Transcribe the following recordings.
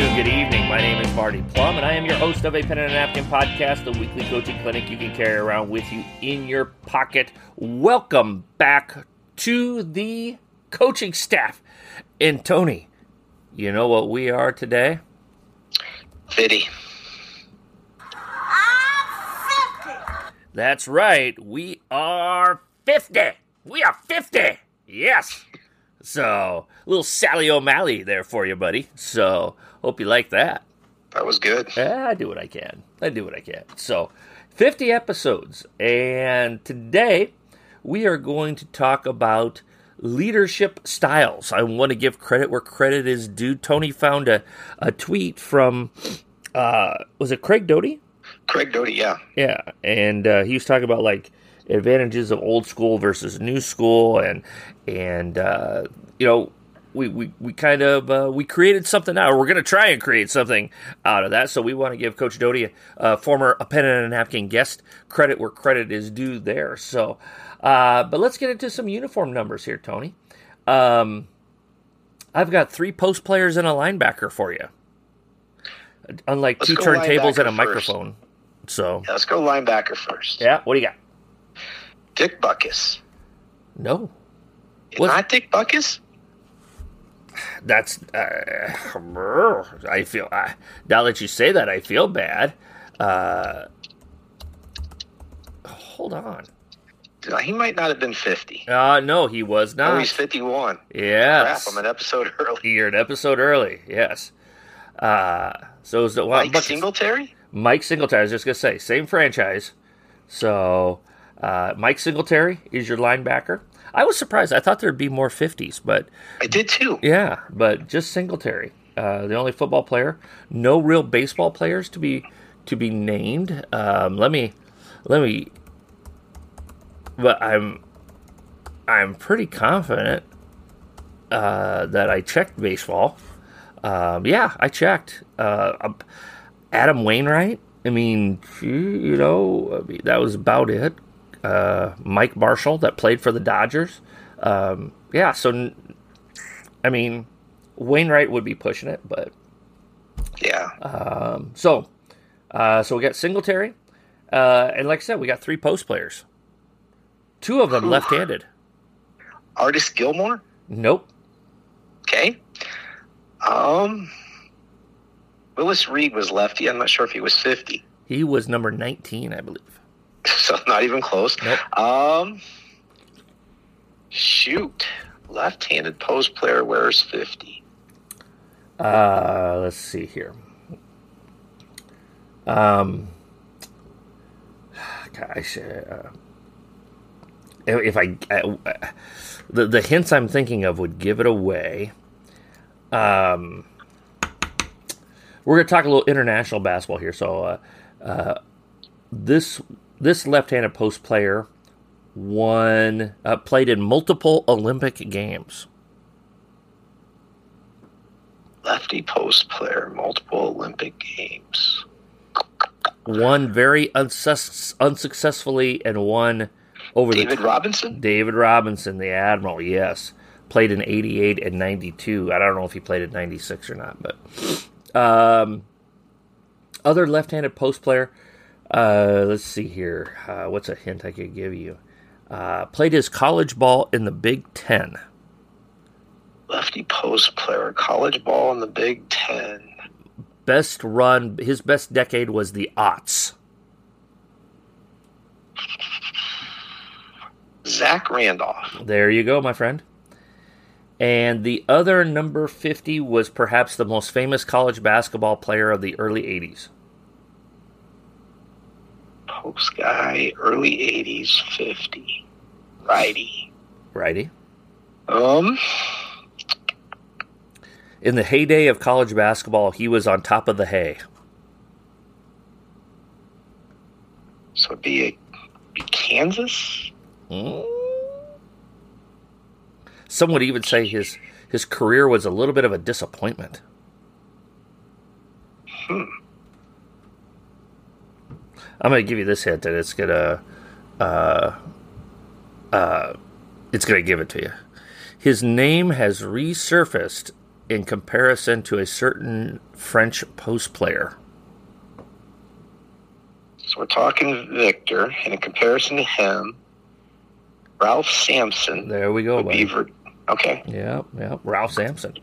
afternoon, good evening. My name is Marty Plum, and I am your host of a Pen and a Napkin podcast, the weekly coaching clinic you can carry around with you in your pocket. Welcome back to the coaching staff. And Tony, you know what we are today? 50. That's right, we are 50. We are 50. Yes. So, little Sally O'Malley there for you, buddy. So, hope you like that. That was good. Yeah, I do what I can. I do what I can. So, 50 episodes. And today we are going to talk about leadership styles. I want to give credit where credit is due. Tony found a, a tweet from, uh, was it Craig Doty? Craig Doty, yeah. Yeah. And uh, he was talking about like advantages of old school versus new school and, and, uh, you know, we, we, we kind of uh, we created something out. We're going to try and create something out of that. So we want to give Coach Doty, a, a former a pen and a napkin guest, credit where credit is due there. So, uh, but let's get into some uniform numbers here, Tony. Um, I've got three post players and a linebacker for you. Unlike Let's two turntables and a microphone. So, yeah. Let's go linebacker first. yeah, what do you got? Dick Butkus. No? Not Dick Butkus? That's uh, I feel uh, now that you say that I feel bad. Uh, hold on. He might not have been 50. Uh, no, he was Oh, not. he's 51. yes, Crap, I'm an episode early. you're an episode early. Yes. Uh, so is the well, Mike Singletary? Mike Singletary. I was just gonna say same franchise. So uh, Mike Singletary is your linebacker. I was surprised. I thought there'd be more fifties, but I did too. Yeah, but just Singletary, uh, the only football player. No real baseball players to be to be named. Um, let me let me. But I'm I'm pretty confident uh, that I checked baseball. Um, yeah, I checked. Uh, Adam Wainwright. I mean, you know, I mean, that was about it. Uh, Mike Marshall that played for the Dodgers. Um, yeah, so I mean, Wainwright would be pushing it, but Yeah. um, so uh, so we got Singletary, uh, and like I said, we got three post players. Two of them Whew. left-handed. Artis Gilmore? Nope. Okay. Um, Willis Reed was lefty. I'm not sure if he was 50. He was number 19, I believe. So not even close. Nope. Um, shoot. Left-handed post player wears 50. Uh, let's see here. Um, gosh, uh, if I, uh, the the hints I'm thinking of would give it away. Um, we're gonna talk a little international basketball here. So, uh, uh, this this left-handed post player won uh, played in multiple Olympic games. Lefty post player, multiple Olympic games. One very unsus- unsuccessfully and one over David the Robinson? David Robinson, the Admiral. Yes, played in '88 and '92. I don't know if he played in '96 or not, but um, other left-handed post player. Uh, let's see here. Uh, what's a hint I could give you? Uh, played his college ball in the Big Ten. Lefty post player, college ball in the Big Ten. Best run. His best decade was the aughts. Zach Randolph. There you go, my friend. And the other number 50 was perhaps the most famous college basketball player of the early 80s. Post guy, early 80s, 50. Righty. Righty. Um, In the heyday of college basketball, he was on top of the hay. so it'd be, a, be Kansas? Hmm? Some would even say his his career was a little bit of a disappointment. Hmm. I'm going to give you this hint, and it's gonna, uh, uh, it's gonna give it to you. His name has resurfaced in comparison to a certain French post player? So we're talking Victor, and in comparison to him, Ralph Sampson. There we go. Beaver. Okay. Yeah, yeah. Ralph Sampson,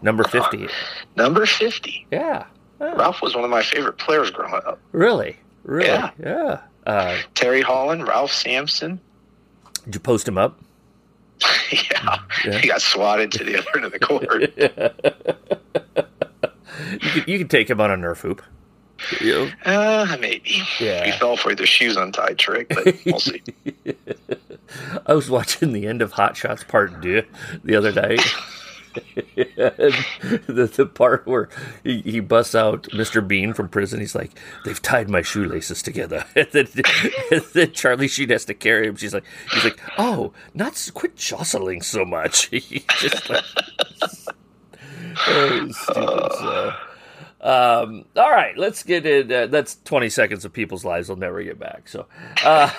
number fifty. number fifty. Yeah. yeah. Ralph was one of my favorite players growing up. Really? Really? Yeah. Yeah. Uh, Terry Holland, Ralph Sampson. Did you post him up? yeah. yeah. He got swatted to the other end of the court. you could you could take him on a Nerf hoop. You? Uh, maybe. Yeah. He fell for the shoes untied trick, but we'll see. I was watching the end of Hot Shots Part Two the other night. the, the part where he, he busts out Mr. Bean from prison, he's like, "They've tied my shoelaces together." and, then, and then Charlie Sheen has to carry him. She's like, "He's like, oh, not quit jostling so much." He just like, oh, stupid. So. Um, all right, let's get in. Uh, that's 20 seconds of people's lives we'll never get back. So, uh,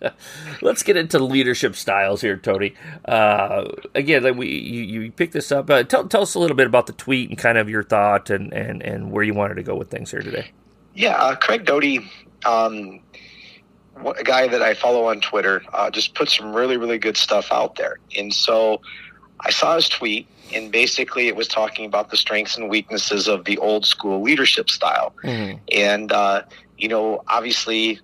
let's get into leadership styles here, Tony. Uh, again, we you, you picked this up. Uh, tell, tell us a little bit about the tweet and kind of your thought and, and, and where you wanted to go with things here today. Yeah, uh, Craig Doty, um, a guy that I follow on Twitter, uh, just put some really, really good stuff out there. And so I saw his tweet and basically it was talking about the strengths and weaknesses of the old school leadership style. Mm-hmm. And uh, you know, obviously,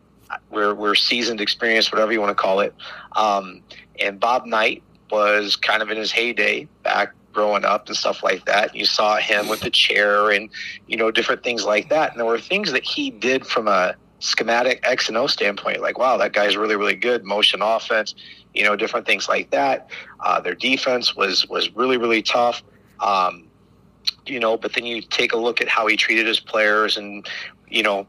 we're we're seasoned, experienced, whatever you want to call it. Um, and Bob Knight was kind of in his heyday back growing up and stuff like that. You saw him with the chair and you know different things like that. And there were things that he did from a schematic X and O standpoint, like wow, that guy's really really good motion offense you know, different things like that. Uh, their defense was was really really tough. Um, you know, but then you take a look at how he treated his players and you know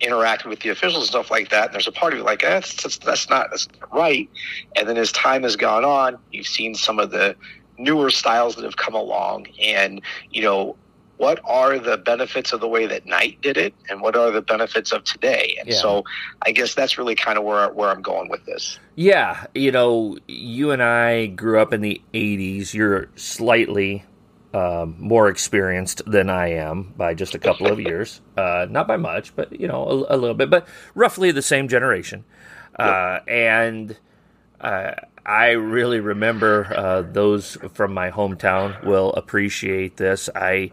interacted with the officials and stuff like that. And there's a part of it like eh, that's, that's that's not that's not right. And then as time has gone on, you've seen some of the newer styles that have come along, and you know what are the benefits of the way that Knight did it, and what are the benefits of today? And yeah. so, I guess that's really kind of where where I'm going with this. Yeah, you know, you and I grew up in the '80s. You're slightly um, more experienced than I am by just a couple of years, uh, not by much, but you know, a, a, little bit, but roughly the same generation. Uh, and uh, I really remember uh, those from my hometown will appreciate this. I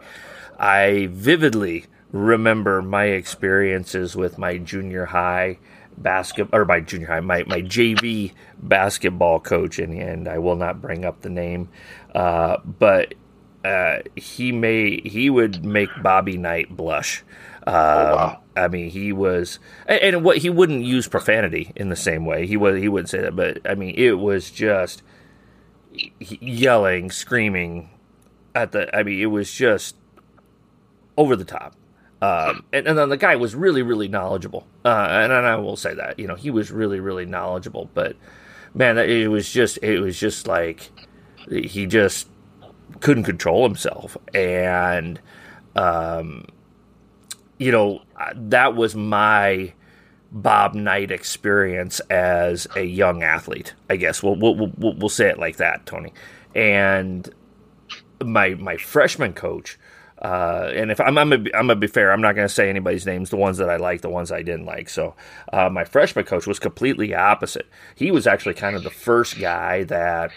I vividly remember my experiences with my junior high basketball or my junior high my, my JV basketball coach and, and I will not bring up the name uh, but uh, he may he would make Bobby Knight blush. oh, wow. I mean, he was, and, and, what he wouldn't use profanity in the same way. He was he wouldn't say that, but I mean, it was just yelling, screaming at the. I mean, it was just over the top. Um, and, and, then the guy was really, really knowledgeable. Uh, and, and, I will say that, you know, he was really, really knowledgeable. But man, it was just, it was just like he just couldn't control himself. And, um, you know, that was my Bob Knight experience as a young athlete. I guess we'll we'll we'll, we'll say it like that, Tony. And my my freshman coach uh, and if I'm, I'm, gonna be, I'm gonna be fair, I'm not gonna say anybody's names. The ones that I like, the ones I didn't like. So uh, my freshman coach was completely opposite. He was actually kind of the first guy that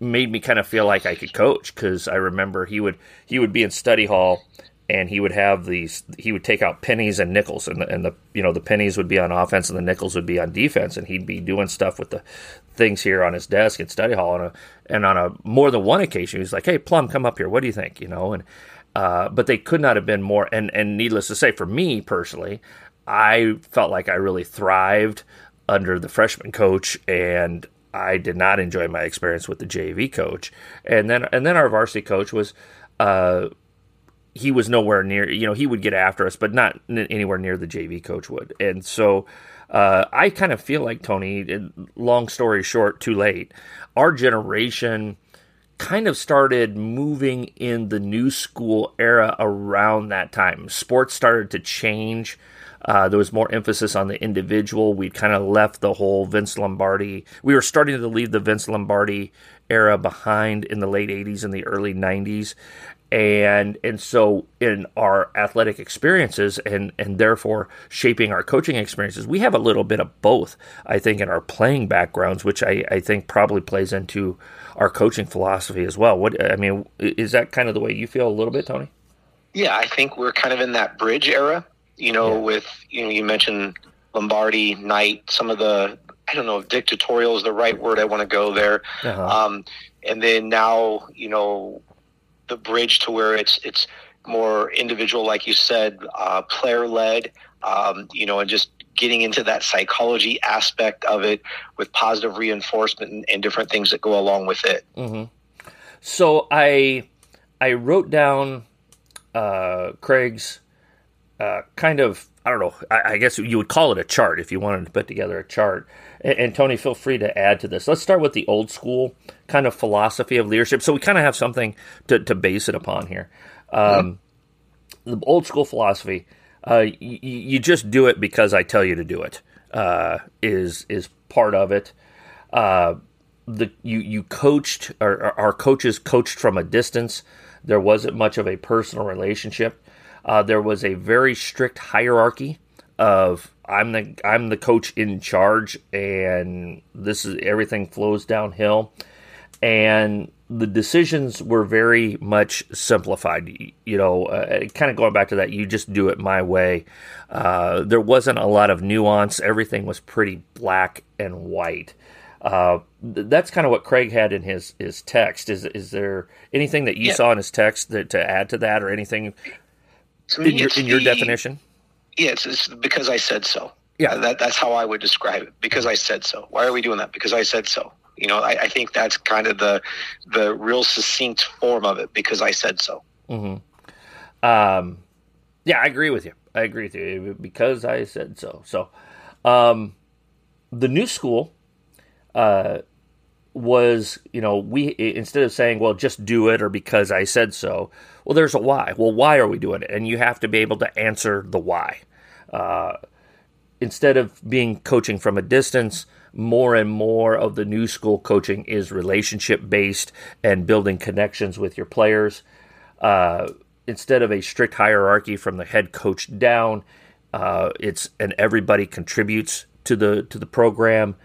made me kind of feel like I could coach because I remember he would he would be in study hall and he would have these he would take out pennies and nickels and the, and the you know the pennies would be on offense and the nickels would be on defense and he'd be doing stuff with the things here on his desk in study hall and a, and on a more than one occasion he was like hey plum come up here what do you think you know and uh, but they could not have been more. And, and needless to say, for me personally, I felt like I really thrived under the freshman coach, and I did not enjoy my experience with the JV coach. And then and then our varsity coach was. Uh, he was nowhere near, you know, he would get after us, but not anywhere near the JV coach would. And so uh, I kind of feel like, Tony, long story short, too late, our generation kind of started moving in the new school era around that time. Sports started to change. Uh, there was more emphasis on the individual. We'd kind of left the whole Vince Lombardi. We were starting to leave the Vince Lombardi era behind in the late 80s and the early 90s and and so in our athletic experiences and and therefore shaping our coaching experiences we have a little bit of both i think in our playing backgrounds which i i think probably plays into our coaching philosophy as well what i mean is that kind of the way you feel a little bit tony yeah i think we're kind of in that bridge era you know yeah. with you know you mentioned lombardi knight some of the i don't know if dictatorial is the right word i want to go there uh-huh. um, and then now you know the bridge to where it's it's more individual, like you said, uh, player led. Um, you know, and just getting into that psychology aspect of it with positive reinforcement and, and different things that go along with it. Mm-hmm. So I I wrote down uh, Craig's uh, kind of I don't know. I, I, guess you would call it a chart if you wanted to put together a chart. And, and, Tony, feel free to add to this. Let's start with the old school kind of philosophy of leadership, so we kind of have something to, to base it upon here. Um, The old school philosophy, uh, y- you just do it because I tell you to do it. Uh, is is part of it. Uh, the you you coached or our coaches coached from a distance. There wasn't much of a personal relationship. Uh, there was a very strict hierarchy of I'm the I'm the coach in charge, and this is everything flows downhill, and the decisions were very much simplified. You know, uh, kind of going back to that, you just do it my way. Uh, there wasn't a lot of nuance. Everything was pretty black and white. Uh, that's kind of what Craig had in his, his text. Is is there anything that you yeah. saw in his text that, to add to that, or anything to me, in, your, in your the, definition? Yeah, it's, it's, because I said so. Yeah, that, that's how I would describe it. Because I said so. Why are we doing that? Because I said so. You know, I, I think that's kind of the the real succinct form of it. Because I said so. Mm-hmm. Um, yeah, I agree with you. I agree with you because I said so. So, um, the new school uh, was, you know, we instead of saying, well, just do it or because I said so, well, there's a why. Well, why are we doing it? And you have to be able to answer the why. Uh, instead of being coaching from a distance, more and more of the new school coaching is relationship based and building connections with your players. Uh, instead of a strict hierarchy from the head coach down, uh, it's and everybody contributes to the to the program.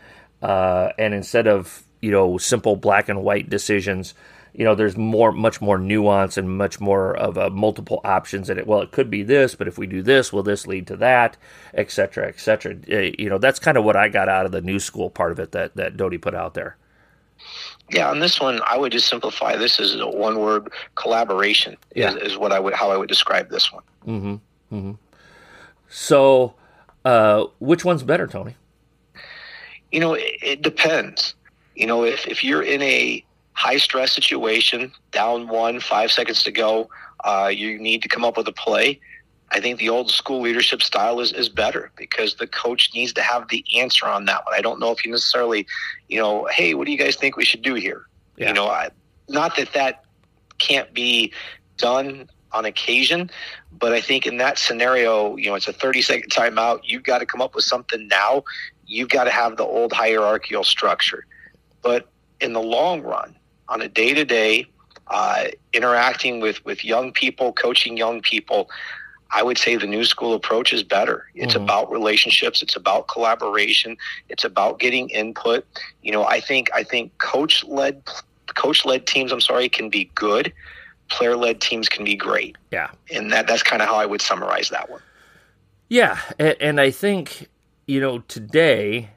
Uh, and instead of you know simple black and white decisions you know there's more much more nuance and much more of a multiple options in it well it could be this but if we do this will this lead to that etc etc uh, you know that's kind of what i got out of the new school part of it that that Doty put out there yeah on this one i would just simplify this as a one word collaboration yeah. is, is, what i would how i would describe this one mm-hmm, mm-hmm. so uh, which one's better tony you know, it, it depends. You know, if, if you're in a high stress situation, down one, five seconds to go, uh, you need to come up with a play. I think the old school leadership style is, is better because the coach needs to have the answer on that one. I don't know if you necessarily, you know, hey, what do you guys think we should do here? Yeah. You know, I, not that that can't be done on occasion, but I think in that scenario, you know, it's a 30 second timeout. You've got to come up with something now you've got to have the old hierarchical structure. But in the long run, on a day to day, interacting with, with young people, coaching young people, I would say the new school approach is better. It's mm-hmm. about relationships. It's about collaboration. It's about getting input. You know, I think I think coach led coach led teams. I'm sorry, can be good. Player led teams can be great. Yeah, and that that's kind of how I would summarize that one. Yeah, and, and I think you know, today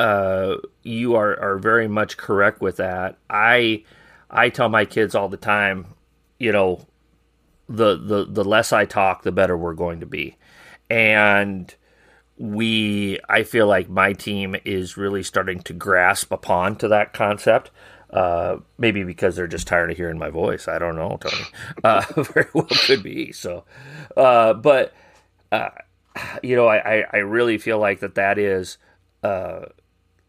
uh, you are, are very much correct with that. I I tell my kids all the time, you know, the the the less I talk, the better we're going to be, and we I feel like my team is really starting to grasp upon to that concept. Uh, maybe because they're just tired of hearing my voice. I don't know, Tony. Uh, very well could be. So, uh, but uh, you know, I, I really feel like that that is uh,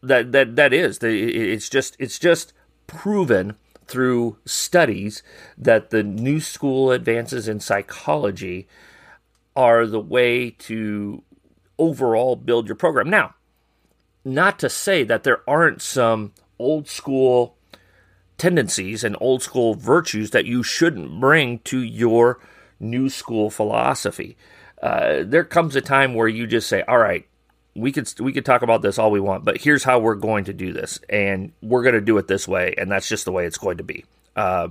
that that that is it's just it's just proven through studies that the new school advances in psychology are the way to overall build your program. Now, not to say that there aren't some old school tendencies and old school virtues that you shouldn't bring to your new school philosophy. Uh, there comes a time where you just say, "All right, we could we could talk about this all we want, but here's how we're going to do this, and we're going to do it this way, and that's just the way it's going to be." Uh,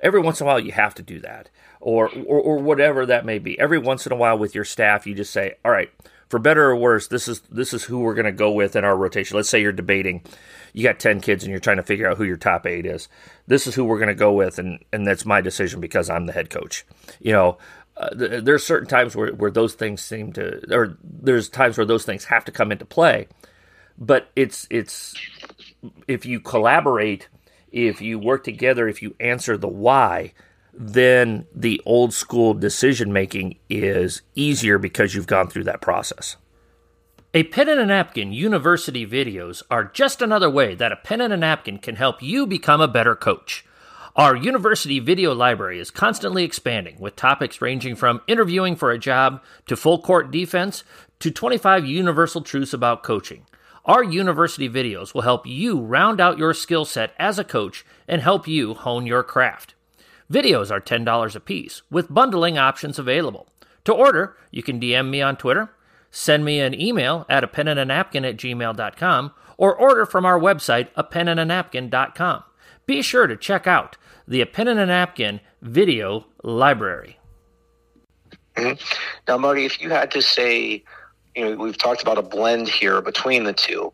every once in a while, you have to do that, or, or or whatever that may be. Every once in a while, with your staff, you just say, "All right, for better or worse, this is this is who we're going to go with in our rotation." Let's say you're debating, you got ten kids, and you're trying to figure out who your top eight is. This is who we're going to go with, and and that's my decision because I'm the head coach. You know, uh, there's certain times where, where those things seem to, or there's times where those things have to come into play. But it's it's if you collaborate, if you work together, if you answer the why, then the old school decision making is easier because you've gone through that process. A pen and a napkin university videos are just another way that a pen and a napkin can help you become a better coach. Our university video library is constantly expanding with topics ranging from interviewing for a job to full court defense to 25 universal truths about coaching. Our university videos will help you round out your skill set as a coach and help you hone your craft. Videos are $10 a piece with bundling options available. To order, you can DM me on Twitter, send me an email at a pen and a napkin at gmail.com, or order from our website, a pen and a napkin.com. Be sure to check out the A Pen and a Napkin video library. Mm-hmm. Now, Marty, if you had to say, you know, we've talked about a blend here between the two.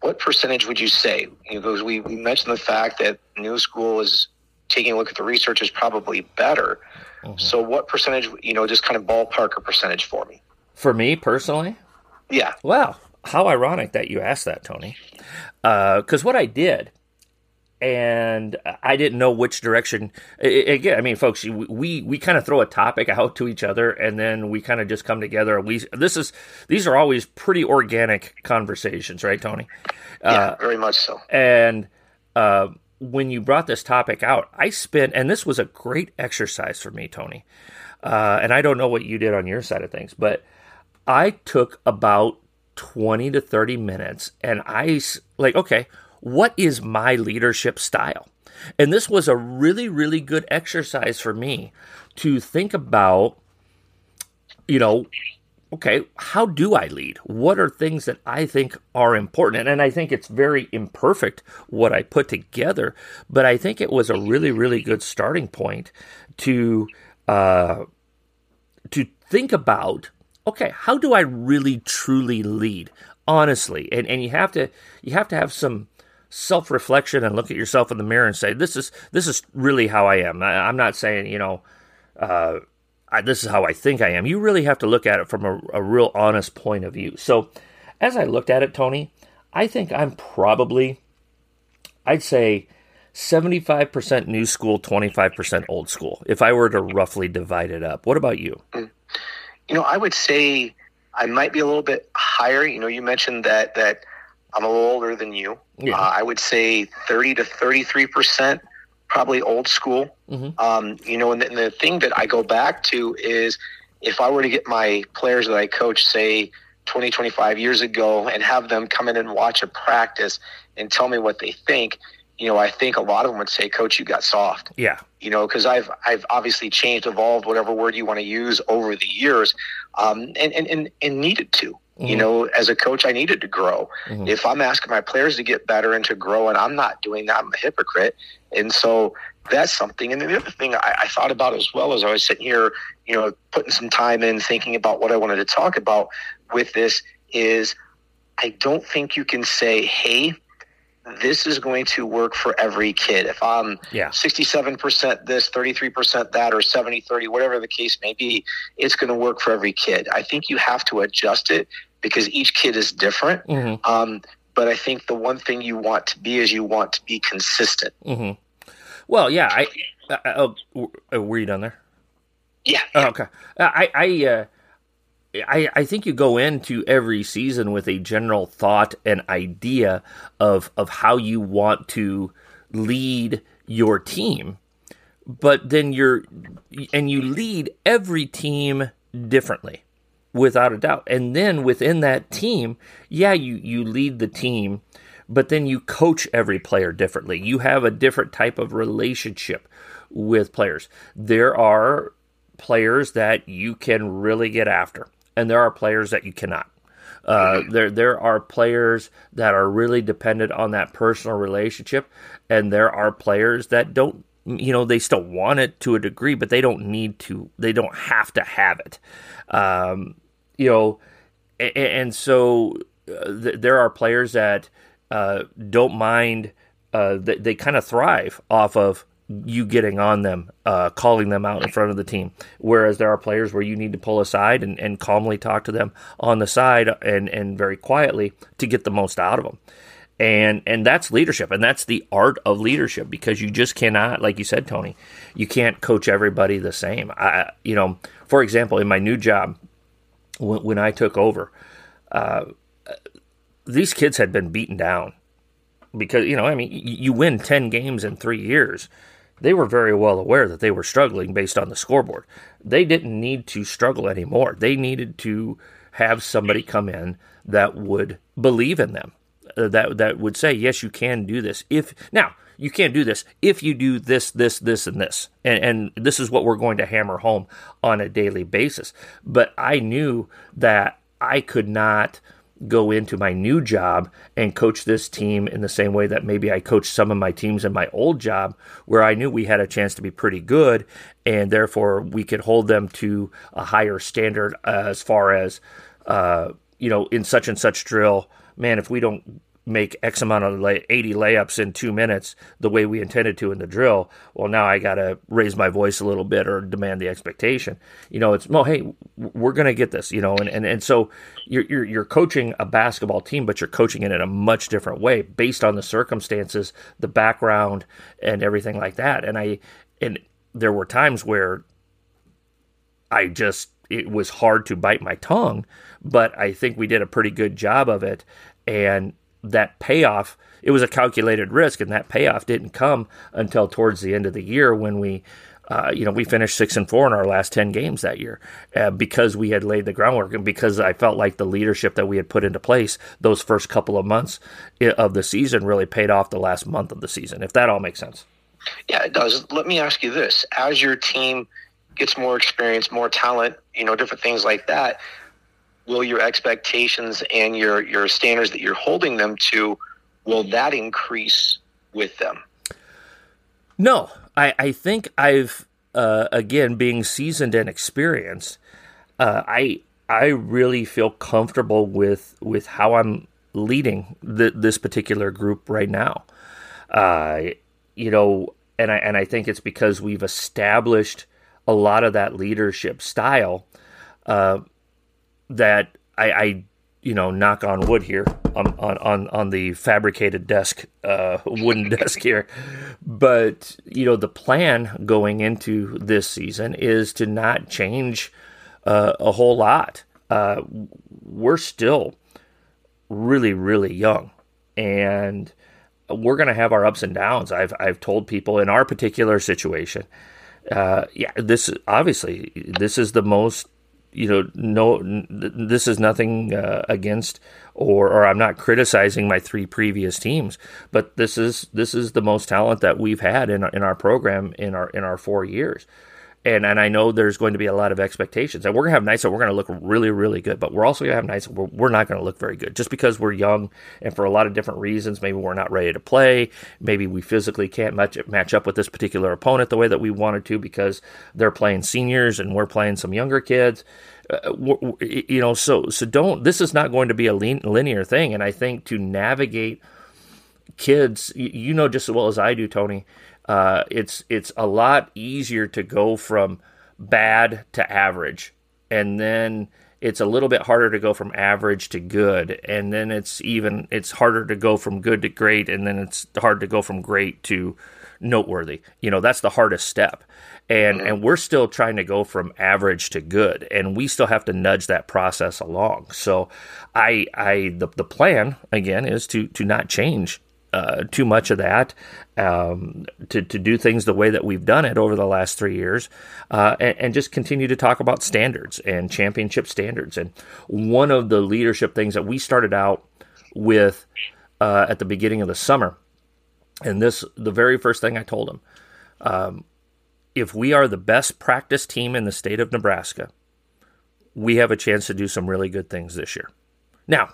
What percentage would you say? You know, because we, we mentioned the fact that new school is taking a look at the research is probably better. Mm-hmm. So, what percentage? You know, just kind of ballpark a percentage for me. For me personally, yeah. Wow, how ironic that you asked that, Tony. Because uh, what I did and I didn't know which direction. Again, I mean, folks, we we kind of throw a topic out to each other, and then we kind of just come together. We this is these are always pretty organic conversations, right, Tony? Yeah, uh, very much so. And uh, when you brought this topic out, I spent, and this was a great exercise for me, Tony. Uh, and I don't know what you did on your side of things, but I took about twenty to thirty minutes, and I like, okay what is my leadership style? And this was a really, really good exercise for me to think about, you know, okay, how do I lead? What are things that I think are important? And I think it's very imperfect what I put together, but I think it was a really, really good starting point to uh, to think about. Okay, how do I really truly lead? Honestly, and and you have to you have to have some self reflection and look at yourself in the mirror and say, "This is this is really how I am." I, am not saying you know, uh, I, this is how I think I am. You really have to look at it from a, a real honest point of view. So, as I looked at it, Tony, I think I'm probably, I'd say. 75% new school, 25% old school, if I were to roughly divide it up. What about you? You know, I would say I might be a little bit higher. You know, you mentioned that that I'm a little older than you. Yeah. Uh, I would say 30 to 33 percent, probably old school. Mm-hmm. Um, you know, and the, and the thing that I go back to is if I were to get my players that I coach, say 20, 25 years ago, and have them come in and watch a practice and tell me what they think, you know, I think a lot of them would say, "Coach, you got soft." Yeah. You know, because I've I've obviously changed, evolved, whatever word you want to use over the years, um, and, and and and needed to. Mm-hmm. You know, as a coach, I needed to grow. Mm-hmm. If I'm asking my players to get better and to grow, and I'm not doing that, I'm a hypocrite. And so that's something. And the other thing I, I thought about as well as I was sitting here, you know, putting some time in, thinking about what I wanted to talk about with this is I don't think you can say, hey, this is going to work for every kid. If I'm yeah. 67% this, 33% that, or 70 30, whatever the case may be, it's going to work for every kid. I think you have to adjust it because each kid is different. Mm-hmm. Um, but I think the one thing you want to be is you want to be consistent. Mm-hmm. Well, yeah. I, I, I, were you done there? Yeah. Oh, okay. I, I, uh, I, I think you go into every season with a general thought and idea of of how you want to lead your team, but then you're and you lead every team differently without a doubt. And then within that team, yeah, you you lead the team, but then you coach every player differently. You have a different type of relationship with players. There are players that you can really get after, and there are players that you cannot. Uh, there there are players that are really dependent on that personal relationship, and there are players that don't. You know, they still want it to a degree, but they don't need to. They don't have to have it. Um, you know, and, and so uh, th- there are players that uh, don't mind. Uh, they, they kind of thrive off of you getting on them, uh, calling them out in front of the team. Whereas there are players where you need to pull aside and, and calmly talk to them on the side and, and very quietly to get the most out of them. And and that's leadership, and that's the art of leadership because you just cannot, like you said, Tony, you can't coach everybody the same. I, you know, for example, in my new job, when, when I took over, uh, these kids had been beaten down because you know, I mean, you win ten games in three years they were very well aware that they were struggling based on the scoreboard. They didn't need to struggle anymore. They needed to have somebody come in that would believe in them, that that would say, "Yes, you can do this." If now you can't do this if you do this, this, this, and this, and, and this is what we're going to hammer home on a daily basis. But I knew that I could not go into my new job and coach this team in the same way that maybe I coached some of my teams in my old job, where I knew we had a chance to be pretty good, and therefore we could hold them to a higher standard as far as, uh, you know, in such and such drill. Man, if we don't make X amount of lay, 80 layups in two minutes the way we intended to in the drill, well, now I got to raise my voice a little bit or demand the expectation. You know, it's, well, hey, we're going to get this, you know, and, and, and so you're, you're, you're coaching a basketball team, but you're coaching it in a much different way based on the circumstances, the background, and everything like that. And I, and there were times where I just, it was hard to bite my tongue, but I think we did a pretty good job of it. And that payoff, it was a calculated risk, and that payoff didn't come until towards the end of the year when we. Uh, you know, we finished six and four in our last 10 games that year uh, because we had laid the groundwork and because I felt like the leadership that we had put into place those first couple of months of the season really paid off the last month of the season, if that all makes sense. Yeah, it does. Let me ask you this as your team gets more experience, more talent, you know, different things like that, will your expectations and your your standards that you're holding them to will that increase with them? No. I i think i've uh, again being seasoned and experienced uh, i i really feel comfortable with with how i'm leading the, this particular group right now. Uh, you know and i and i think it's because we've established a lot of that leadership style uh, that I, I you know, knock on wood here on on on the fabricated desk, uh, wooden desk here. But you know, the plan going into this season is to not change uh, a whole lot. Uh, we're still really, really young, and we're going to have our ups and downs. I've I've told people in our particular situation, uh, yeah, this obviously this is the most you know, no, this is nothing uh, against, or or I'm not criticizing my three previous teams, but this is this is the most talent that we've had in our, in our program in our in our four years and and I know there's going to be a lot of expectations, and we're gonna have nights that we're gonna look really really good, but we're also gonna have nights where we're not gonna look very good, just because we're young and for a lot of different reasons. Maybe we're not ready to play. Maybe we physically can't match match up with this particular opponent the way that we wanted to because they're playing seniors and we're playing some younger kids. Uh, you know, so so don't. This is not going to be a linear thing, and I think to navigate kids, you know just as well as I do, Tony uh, it's it's a lot easier to go from bad to average, and then it's a little bit harder to go from average to good, and then it's even it's harder to go from good to great, and then it's hard to go from great to noteworthy. You know, that's the hardest step. And mm-hmm. and we're still trying to go from average to good and we still have to nudge that process along. So I I the the plan again is to to not change uh, too much of that, um, to, to do things the way that we've done it over the last three years, uh, and, and, just continue to talk about standards and championship standards. And one of the leadership things that we started out with uh, at the beginning of the summer, and this, the very first thing I told him, um, if we are the best practice team in the state of Nebraska, we have a chance to do some really good things this year. Now,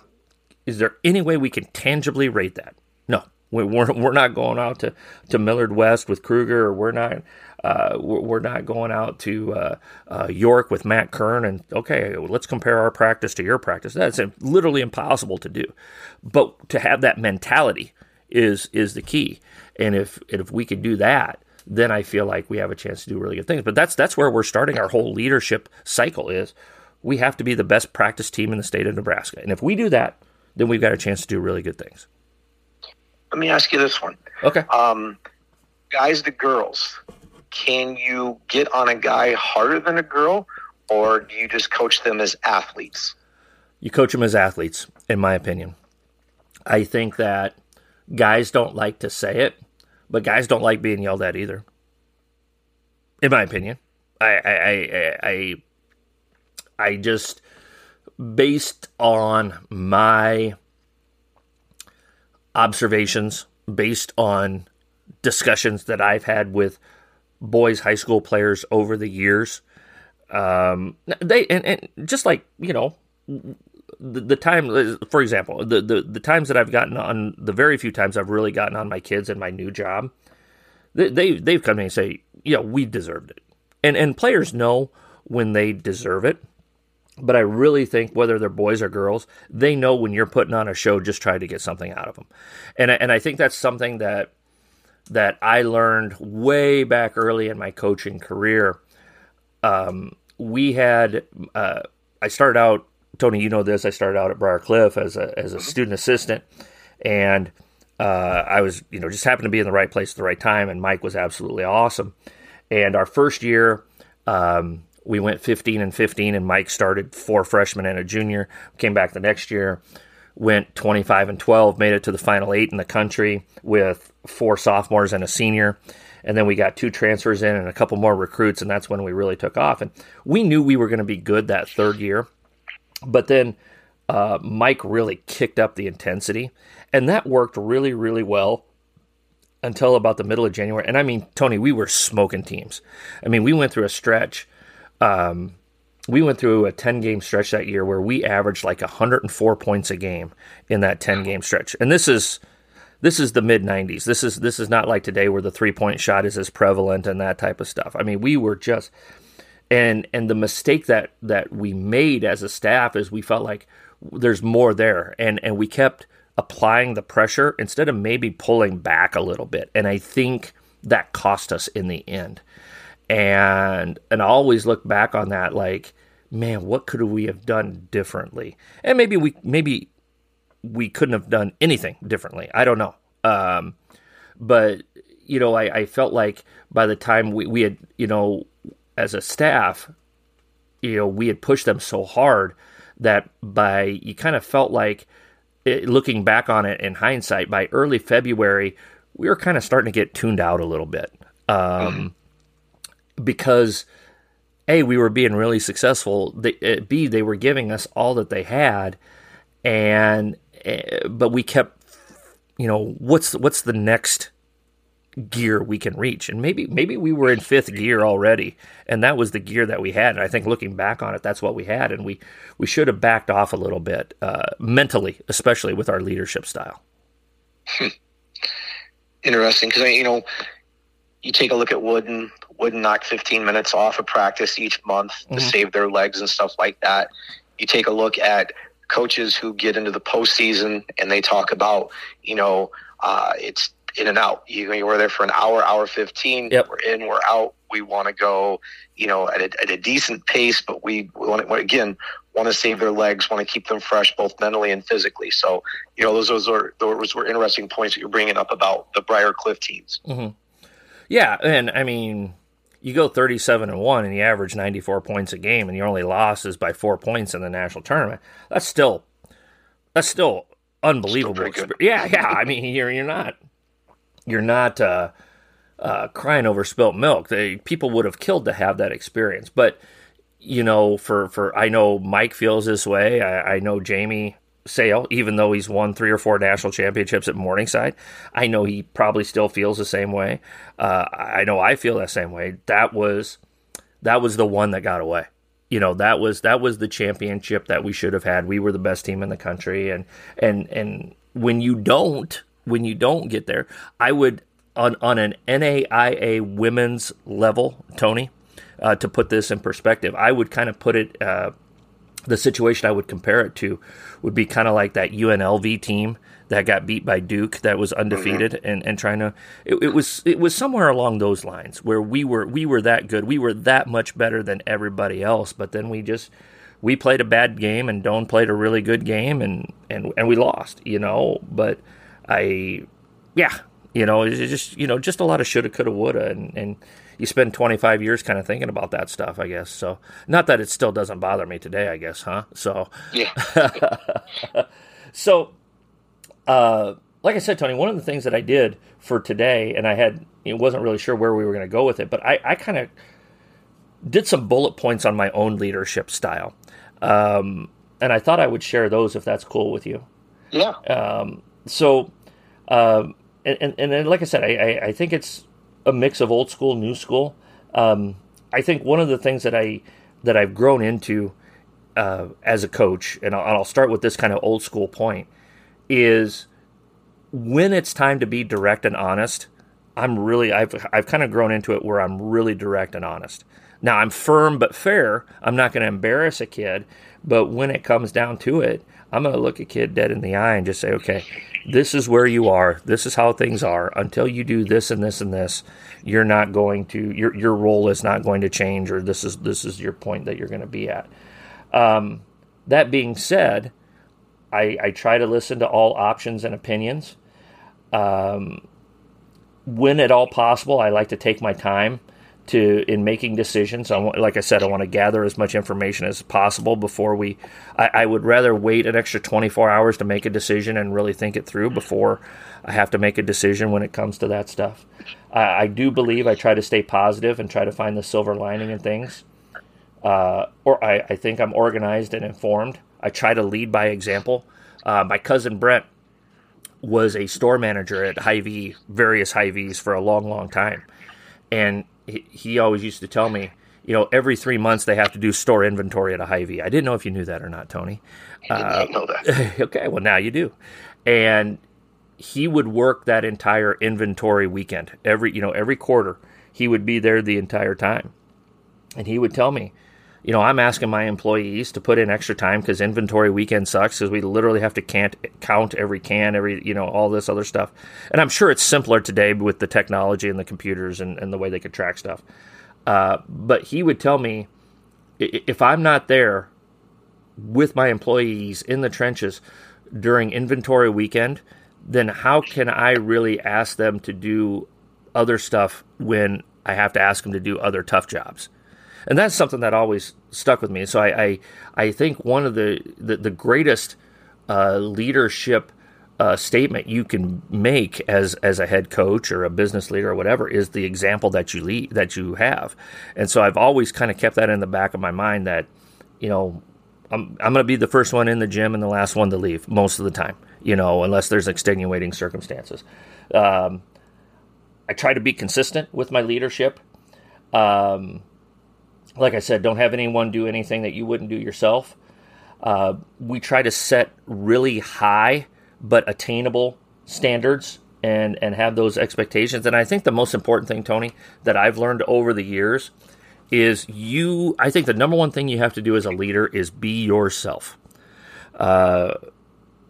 is there any way we can tangibly rate that? No, we're, we're not going out to, to Millard West with Kruger, or we're not uh, we're not going out to uh, uh, York with Matt Kern and okay, let's compare our practice to your practice. That's literally impossible to do, but to have that mentality is is the key. And if if we could do that, then I feel like we have a chance to do really good things. But that's that's where we're starting our whole leadership cycle. Is we have to be the best practice team in the state of Nebraska, and if we do that, then we've got a chance to do really good things. Let me ask you this one. Okay. Um, guys to girls, can you get on a guy harder than a girl, or do you just coach them as athletes? You coach them as athletes, in my opinion. I think that guys don't like to say it, but guys don't like being yelled at either. In my opinion, I I I, I, I just based on my observations, based on discussions that I've had with boys high school players over the years. Um, they and, and just like you know the, the time for example the, the the times that I've gotten on the very few times I've really gotten on my kids and my new job they, they they've come to me and say yeah we deserved it and and players know when they deserve it but I really think whether they're boys or girls, they know when you're putting on a show, just try to get something out of them. And and I think that's something that that I learned way back early in my coaching career. Um, we had uh, I started out, Tony, you know this. I started out at Briar Cliff as a as a student assistant, and uh, I was you know just happened to be in the right place at the right time. And Mike was absolutely awesome. And our first year. Um, we went 15 and 15, and Mike started four freshmen and a junior. Came back the next year, went 25 and 12, made it to the final eight in the country with four sophomores and a senior. And then we got two transfers in and a couple more recruits, and that's when we really took off. And we knew we were going to be good that third year. But then uh, Mike really kicked up the intensity, and that worked really, really well until about the middle of January. And I mean, Tony, we were smoking teams. I mean, we went through a stretch um, we went through a 10 game stretch that year where we averaged like 104 points a game in that 10 game stretch. And this is this is the mid 90s. This is this is not like today where the three point shot is as prevalent and that type of stuff. I mean, we were just and and the mistake that that we made as a staff is we felt like there's more there and and we kept applying the pressure instead of maybe pulling back a little bit. And I think that cost us in the end and and I always look back on that like, man, what could we have done differently? And maybe we maybe we couldn't have done anything differently. I don't know. Um, but you know, I, I felt like by the time we, we had, you know, as a staff, you know, we had pushed them so hard that by you kind of felt like it, looking back on it in hindsight, by early February, we were kind of starting to get tuned out a little bit. Um, mm-hmm because a we were being really successful. Uh, B they were giving us all that they had, and uh, but we kept, you know, what's what's the next gear we can reach? And maybe maybe we were in fifth gear already, and that was the gear that we had. And I think looking back on it, that's what we had, and we we should have backed off a little bit uh, mentally, especially with our leadership style. Hmm. Interesting, because you know you take a look at Wooden. Wooden knocked 15 minutes off of practice each month mm-hmm. to save their legs and stuff like that. You take a look at coaches who get into the postseason and they talk about, you know, uh, it's in and out. You, you were there for an hour, hour 15. Yep. We're in, we're out. We want to go, you know, at a, at a decent pace, but we, we want to, again, want to save their legs, want to keep them fresh, both mentally and physically. So, you know, those, those are, those were interesting points that you're bringing up about the Briar Cliff teams. Mm-hmm. Yeah, and I mean, you go 37 and 1 and you average 94 points a game and your only loss is by 4 points in the national tournament. That's still that's still unbelievable. Yeah, yeah. I mean, you're you're not you're not uh, uh, crying over spilt milk. They, people would have killed to have that experience. But you know, for for I know Mike feels this way. I, I know Jamie Sale, even though he's won three or four national championships at Morningside, I know he probably still feels the same way. Uh, I know I feel that same way. That was that was the one that got away. You know, that was that was the championship that we should have had. We were the best team in the country, and and and when you don't, when you don't get there, I would on on an NAIA women's level, Tony, uh, to put this in perspective, I would kind of put it. Uh, the situation I would compare it to would be kind of like that UNLV team that got beat by Duke that was undefeated mm-hmm. and, and trying to it, it, was it was somewhere along those lines where we were we were that good we were that much better than everybody else but then we just we played a bad game and Doane played a really good game and and and we lost you know but I yeah you know it's just you know just a lot of shoulda coulda woulda and and you spend 25 years kind of thinking about that stuff, I guess. So, not that it still doesn't bother me today, I guess, huh? So, yeah. so, uh, like I said, Tony, one of the things that I did for today, and I had, it wasn't really sure where we were going to go with it, but I, I kind of did some bullet points on my own leadership style. Um, and I thought I would share those if that's cool with you. Yeah. Um, so, um, and, and, and like I said, I, I, think it's a mix of old school, new school. Um, I think one of the things that I that I've grown into uh, as a coach, and I'll, I'll start with this kind of old school point, is when it's time to be direct and honest. I'm really I've I've kind of grown into it where I'm really direct and honest. Now I'm firm but fair. I'm not going to embarrass a kid, but when it comes down to it, I'm going to look a kid dead in the eye and just say, "Okay, this is where you are. This is how things are. Until you do this and this and this, you're not going to your your role is not going to change, or this is this is your point that you're going to be at. Um, that being said, I, I try to listen to all options and opinions. Um, when at all possible, I like to take my time to in making decisions. I want, like I said, I want to gather as much information as possible before we. I, I, would rather wait an extra 24 hours to make a decision and really think it through before I have to make a decision when it comes to that stuff. I, I do believe I try to stay positive and try to find the silver lining in things. Uh, or I, I, think I'm organized and informed. I try to lead by example. Uh, my cousin Brent was a store manager at Hy-Vee, various Hy-Vees for a long, long time. And he, always used to tell me, you know, every three months they have to do store inventory at a Hy-Vee. I didn't know if you knew that or not, Tony. I did not know that. Uh, okay, well now you do. And he would work that entire inventory weekend. Every you know every quarter, he would be there the entire time, and he would tell me, you know, I'm asking my employees to put in extra time because inventory weekend sucks because we literally have to can't count every can, every, you know, all this other stuff. And I'm sure it's simpler today with the technology and the computers and, and the way they could track stuff. Uh, but he would tell me if I'm not there with my employees in the trenches during inventory weekend, then how can I really ask them to do other stuff when I have to ask them to do other tough jobs? And that's something that always stuck with me. So I I, I think one of the the, the greatest uh, leadership uh, statement you can make as as a head coach or a business leader or whatever is the example that you lead that you have. And so I've always kind of kept that in the back of my mind that you know I'm I'm going to be the first one in the gym and the last one to leave most of the time. You know, unless there's extenuating circumstances. Um, I try to be consistent with my leadership. Um, like I said, don't have anyone do anything that you wouldn't do yourself. Uh, we try to set really high but attainable standards and and have those expectations. And I think the most important thing, Tony, that I've learned over the years is you. I think the number one thing you have to do as a leader is be yourself. Uh,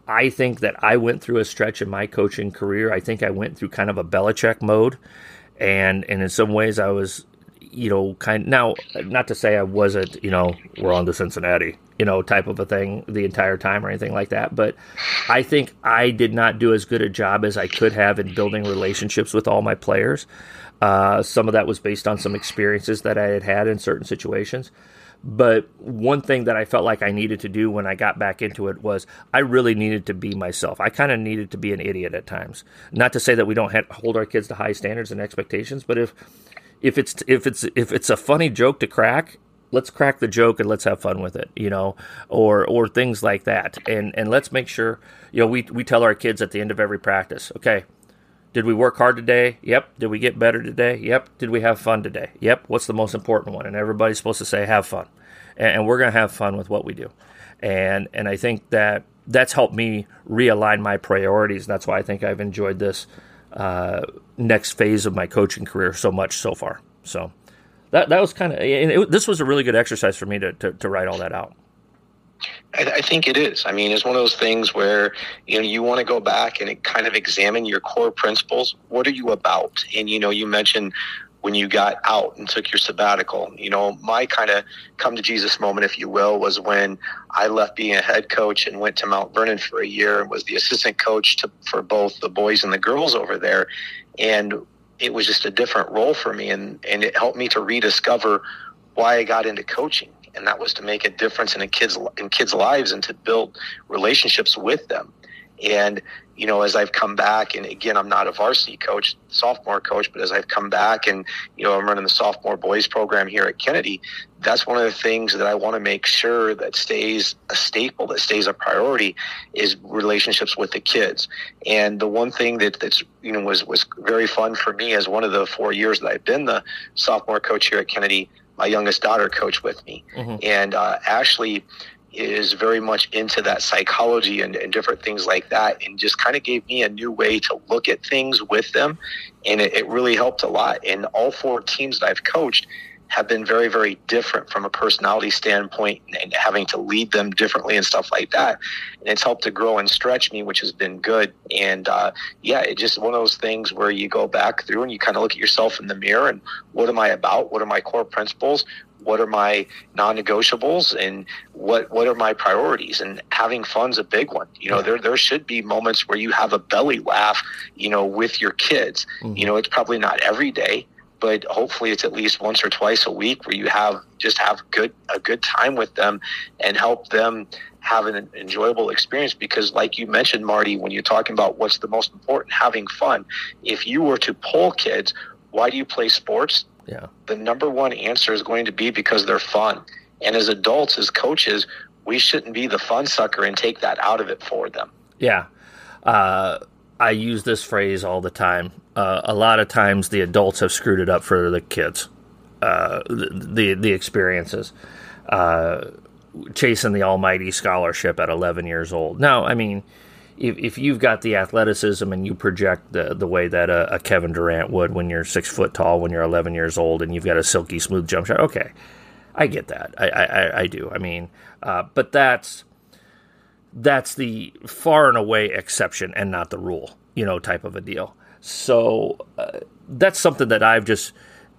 I think that I went through a stretch in my coaching career. I think I went through kind of a Belichick mode, and and in some ways I was you know, kind now, not to say I wasn't, you know, we're on to Cincinnati, you know, type of a thing the entire time or anything like that. But I think I did not do as good a job as I could have in building relationships with all my players. Uh, some of that was based on some experiences that I had had in certain situations. But one thing that I felt like I needed to do when I got back into it was I really needed to be myself. I kind of needed to be an idiot at times. Not to say that we don't hold our kids to high standards and expectations, but if if it's if it's if it's a funny joke to crack, let's crack the joke and let's have fun with it, you know, or or things like that. And and let's make sure, you know, we we tell our kids at the end of every practice, okay, did we work hard today? Yep. Did we get better today? Yep. Did we have fun today? Yep. What's the most important one? And everybody's supposed to say have fun and, we're going to have fun with what we do. And and I think that that's helped me realign my priorities. And that's why I think I've enjoyed this uh, next phase of my coaching career so much so far. So that that was kind of this was a really good exercise for me to, to, to write all that out. I, I, think it is. I mean, it's one of those things where you know you want to go back and kind of examine your core principles. What are you about? And you know, you mentioned when you got out and took your sabbatical. You know, my kind of come to Jesus moment, if you will, was when I left being a head coach and went to Mount Vernon for a year and was the assistant coach to, for both the boys and the girls over there. And it was just a different role for me. And, and it helped me to rediscover why I got into coaching. And that was to make a difference in a kids in kids' lives and to build relationships with them. And you know, as I've come back, and again, I'm not a varsity coach, sophomore coach, but as I've come back and, you know, I'm running the sophomore boys program here at Kennedy, that's one of the things that I want to make sure that stays a staple, that stays a priority is relationships with the kids. And the one thing that, that's, you know, was, was very fun for me as one of the four years that I've been the sophomore coach here at Kennedy, my youngest daughter coached with me. Mm-hmm. And uh, Ashley, is very much into that psychology and, and different things like that and just kind of gave me a new way to look at things with them. And it, it really helped a lot. And all four teams that i've coached have been very very different from a personality standpoint and having to lead them differently and stuff like that. And it's helped to grow and stretch me which has been good. And uh, yeah it's just one of those things where you go back through and you kind of look at yourself in the mirror and what am i about? What are my core principles what are my non-negotiables and what what are my priorities? And having fun's a big one. You know there there should be moments where you have a belly laugh you know with your kids. Mm-hmm. you know it's probably not every day but hopefully it's at least once or twice a week where you have just have good a good time with them and help them have an enjoyable experience. Because like you mentioned marty when you're talking about what's the most important having fun if you were to poll kids why do you play sports yeah. The number one answer is going to be because they're fun. And as adults, as coaches, we shouldn't be the fun sucker and take that out of it for them. Yeah. Uh, I use this phrase all the time. Uh, a lot of times, the adults have screwed it up for the kids. Uh, the, the, the experiences, uh, chasing the almighty scholarship at 11 years old. Now, I mean, if, if you've got the athleticism and you project the the way that a, a, Kevin Durant would when you're six foot tall when you're 11 years old and you've got a silky smooth jump shot, okay, I get that. I I, I do. I mean, uh, but that's that's the far and away exception and not the rule, you know, type of a deal. So uh, that's something that I've just.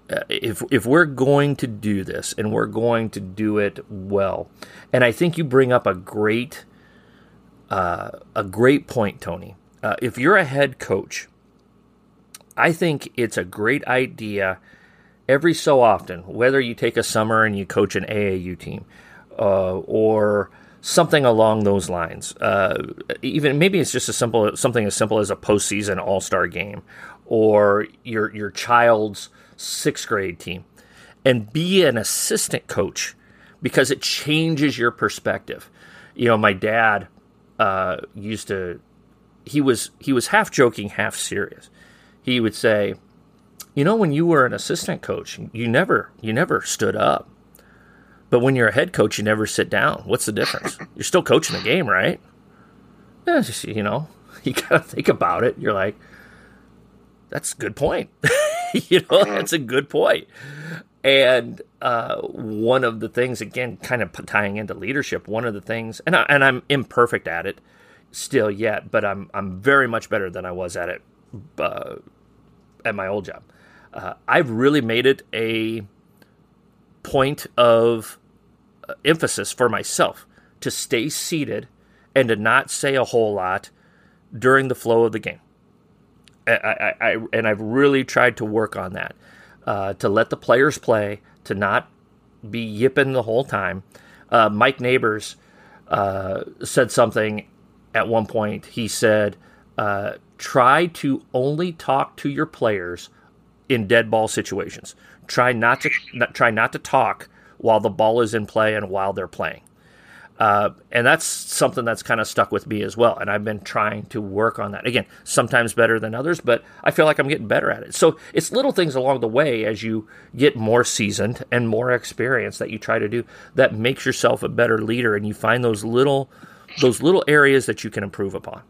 Uh, if if we're going to do this and we're going to do it well, and I think you bring up a great uh, a great point, Tony. Uh, if you're a head coach, I think it's a great idea every so often, whether you take a summer and you coach an AAU team uh, or something along those lines. Uh, even maybe it's just a simple something as simple as a postseason All Star game or your your child's sixth grade team, and be an assistant coach because it changes your perspective. You know, my dad uh, used to he was he was half joking, half serious. He would say, "You know, when you were an assistant coach, you never you never stood up, but when you're a head coach, you never sit down. What's the difference? You're still coaching the game, right? Yeah, just, you know, you gotta think about it. You're like, that's a good point. you know, that's a good point. And uh, one of the things, again, kind of tying into leadership, one of the things, and, I, and I'm imperfect at it still yet, but I'm I'm very much better than I was at it uh, at my old job. Uh, I've really made it a point of uh, emphasis for myself to stay seated and to not say a whole lot during the flow of the game. I, I, I and I've really tried to work on that uh, to let the players play, to not be yipping the whole time. Uh, Mike Neighbors uh, said something at one point. He said, uh, "Try to only talk to your players in dead ball situations. Try not to not, try not to talk while the ball is in play and while they're playing." Uh, and that's something that's kind of stuck with me as well. And I've been trying to work on that. Again, sometimes better than others, but I feel like I'm getting better at it. So it's little things along the way as you get more seasoned and more experience that you try to do that makes yourself a better leader. And you find those little those little areas that you can improve upon.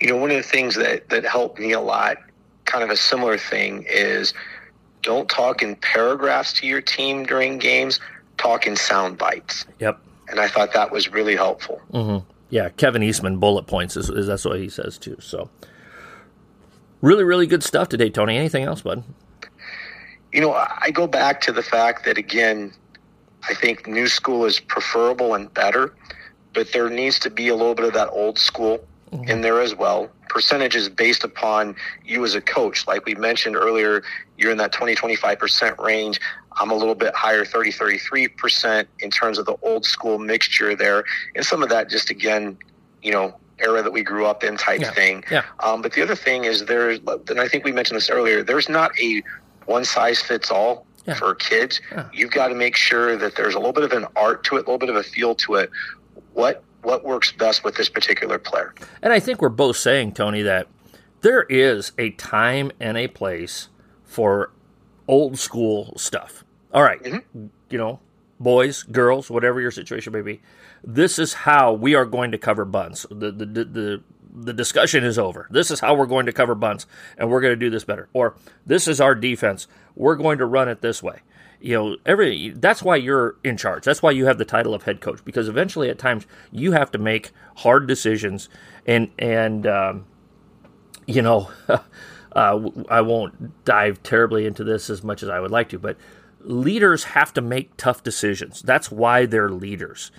You know, one of the things that that helped me a lot, kind of a similar thing, is don't talk in paragraphs to your team during games. Talk in sound bites. Yep and I thought that was really helpful. Mm-hmm. Yeah, Kevin Eastman bullet points is, is, that's what he says too. So, really, really good stuff today, Tony. Anything else, bud? You know, I go back to the fact that again, I think new school is preferable and better, but there needs to be a little bit of that old school mm-hmm. in there as well. Percentages based upon you as a coach. Like we mentioned earlier, you're in that 20, 25% range. I'm a little bit higher, 30, 33% in terms of the old school mixture there. And some of that just, again, you know, era that we grew up in type yeah. thing. Yeah. Um, but the other thing is there, and I think we mentioned this earlier, there's not a one size fits all yeah. for kids. Yeah. You've got to make sure that there's a little bit of an art to it, a little bit of a feel to it. What what works best with this particular player? And I think we're both saying, Tony, that there is a time and a place for old school stuff. All right, mm-hmm. you know, boys, girls, whatever your situation may be, this is how we are going to cover bunts. The the the, the the discussion is over. This is how we're going to cover bunts, and we're going to do this better. Or this is our defense. We're going to run it this way. You know, every that's why you're in charge. That's why you have the title of head coach because eventually, at times, you have to make hard decisions, and and um, you know, uh, I won't dive terribly into this as much as I would like to, but leaders have to make tough decisions. That's why they're leaders.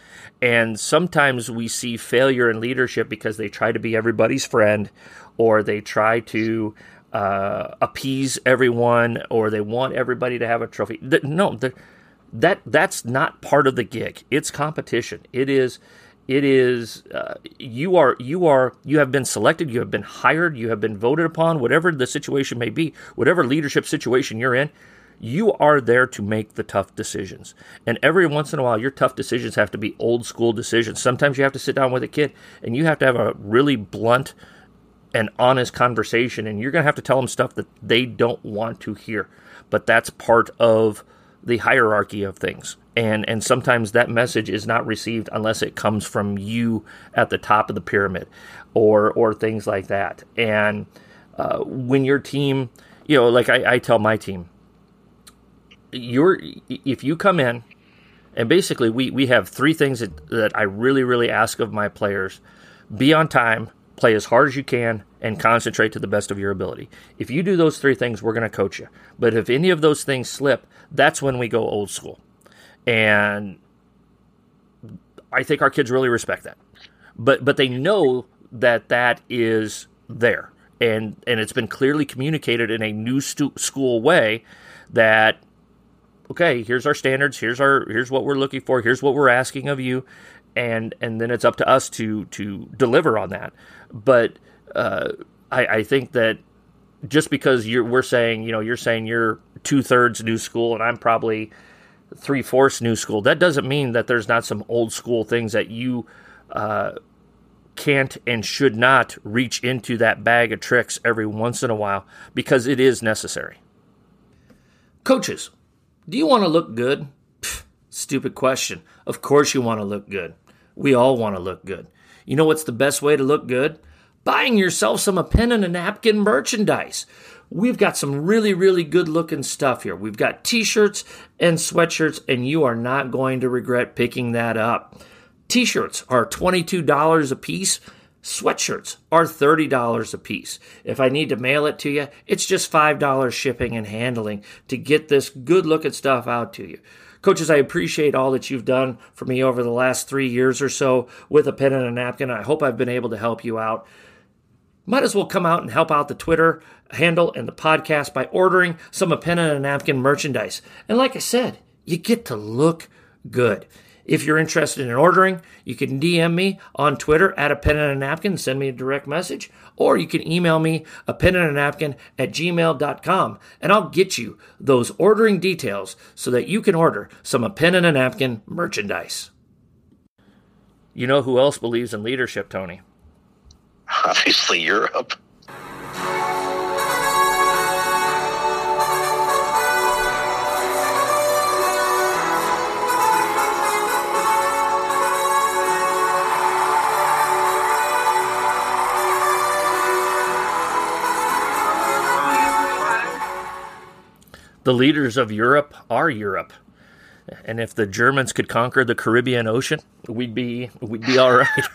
And sometimes we see failure in leadership because they try to be everybody's friend or they try to uh, appease everyone or they want everybody to have a trophy. No, that that's not part of the gig. It's competition. It is it is uh, you are you are you have been selected you have been hired you have been voted upon whatever the situation may be whatever leadership situation you're in you are there to make the tough decisions. And every once in a while, your tough decisions have to be old school decisions. Sometimes you have to sit down with a kid and you have to have a really blunt and honest conversation, and you're going to have to tell them stuff that they don't want to hear. But that's part of the hierarchy of things. And, and sometimes that message is not received unless it comes from you at the top of the pyramid or, or things like that. And uh, when your team, you know, like I, I tell my team, you're if you come in and basically we we have three things that, that I really really ask of my players: be on time, play as hard as you can, and concentrate to the best of your ability. If you do those three things, we're going to coach you. But if any of those things slip, that's when we go old school. And I think our kids really respect that. But but they know that that is there. And and it's been clearly communicated in a new stu- school way that okay, here's our standards, here's our here's what we're looking for, here's what we're asking of you, and and then it's up to us to to deliver on that. But uh, I, I think that just because you're we're saying you know you're saying you're two thirds new school and I'm probably three fourths new school, that doesn't mean that there's not some old school things that you. Uh, can't and should not reach into that bag of tricks every once in a while because it is necessary. Coaches, do you want to look good? Stupid question. Of course you want to look good. We all want to look good. You know what's the best way to look good? Buying yourself some a pen and a napkin merchandise. We've got some really, really good looking stuff here. We've got t shirts and sweatshirts, and you are not going to regret picking that up. T shirts are $22 a piece Sweatshirts are $30 a piece. If I need to mail it to you, it's just $5 shipping and handling to get this good looking stuff out to you. Coaches, I appreciate all that you've done for me over the last three years or so with a pen and a napkin. I hope I've been able to help you out. Might as well come out and help out the Twitter handle and the podcast by ordering some a pen and a napkin merchandise. And like I said, you get to look good. If you're interested in ordering, you can DM me on Twitter at a pen and a napkin, send me a direct message, or you can email me a pen and a napkin at gmail.com and I'll get you those ordering details so that you can order some a pen and a napkin merchandise. You know who else believes in leadership, Tony? Obviously, Europe. The leaders of Europe are Europe. And if the Germans could conquer the Caribbean Ocean, we'd be we'd be all right.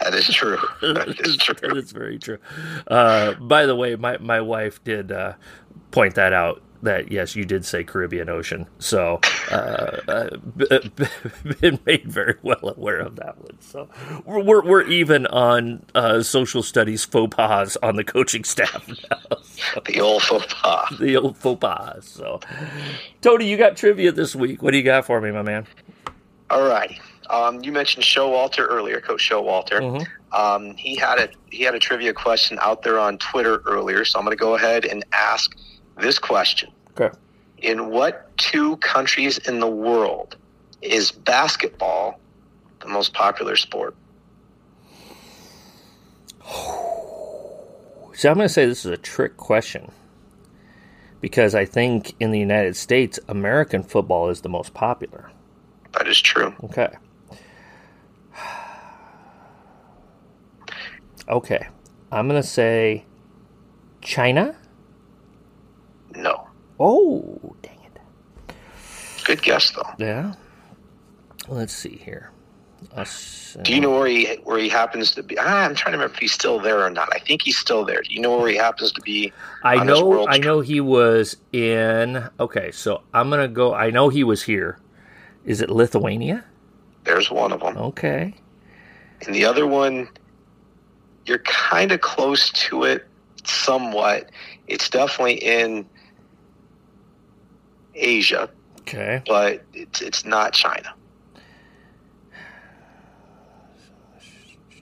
that is true. That is true. that is very true. Uh, by the way, my, my wife did uh, point that out that yes, you did say Caribbean Ocean. So, uh, uh, been made very well aware of that one. So, we're we're, we're even on uh, social studies faux pas on the coaching staff now. So, The old faux pas. the old faux pas. So, Tony, you got trivia this week. What do you got for me, my man? All righty. Um, you mentioned Showalter earlier, Coach Showalter. Mhm. Um, he had a he had a trivia question out there on Twitter earlier, so I'm going to go ahead and ask this question: Okay. In what two countries in the world is basketball the most popular sport? So I'm going to say this is a trick question because I think in the United States, American football is the most popular. That is true. Okay. Okay. I'm going to say China. No. Oh, dang it. Good guess though. Yeah. Let's see here. Us, Do you know where he where he happens to be? Ah, I'm trying to remember if he's still there or not. I think he's still there. Do you know where he happens to be? I know. I know he was in. Okay, so I'm gonna go. I know he was here. Is it Lithuania? There's one of them. Okay. And the other one, you're kind of close to it somewhat. It's definitely in Asia, Okay. but it's, it's not China.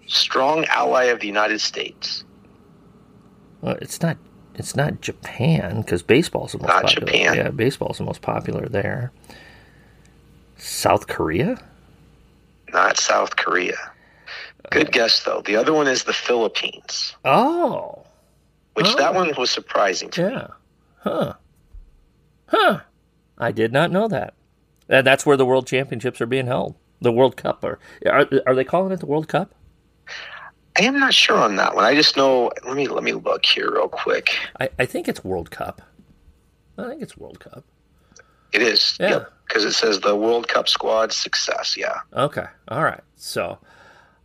Strong ally of the United States. Well, it's not. It's not Japan because baseball's the most Not popular. Japan. Yeah, baseball's the most popular there. South Korea. Not South Korea. Good uh, guess, though. The other one is the Philippines, Oh. which Oh. that one was surprising to me. Yeah. Huh. Huh. I did not know that. And that's where the World Championships are being held. The World Cup, or are, are they calling it the World Cup? I am not sure on that one. I just know. Let me let me look here real quick. I, I think it's World Cup. I think it's World Cup. It is. Yeah. Yep. Because it says the World Cup squad success. Yeah. Okay. All right. So,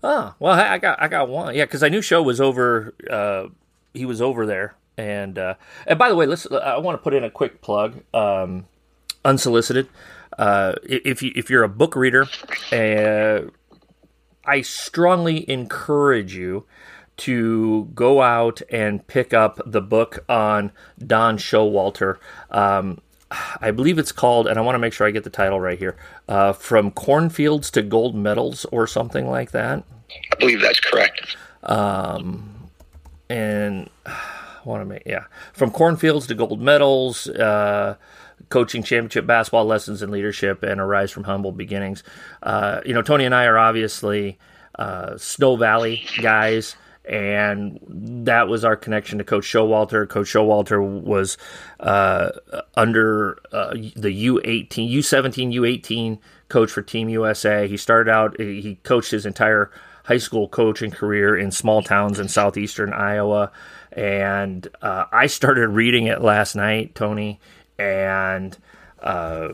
oh well, I I got I got one. Yeah, because I knew Show was over. Uh, he was over there, and uh, and by the way, let's. I want to put in a quick plug, um, unsolicited. Uh, if you if you're a book reader, uh, I strongly encourage you to go out and pick up the book on Don Showalter. Um, I believe it's called, and I want to make sure I get the title right here, uh, "From Cornfields to Gold Medals" or something like that. I believe that's correct. And I want to make yeah, from cornfields to gold medals. Uh, coaching championship basketball lessons in leadership and a rise from humble beginnings. Uh, you know, Tony and I are obviously uh, Snow Valley guys, and that was our connection to Coach Showalter. Coach Showalter was uh, under uh, the U18, U17, U18 coach for Team USA. He started out, he coached his entire high school coaching career in small towns in southeastern Iowa. And uh, I started reading it last night, Tony, and uh,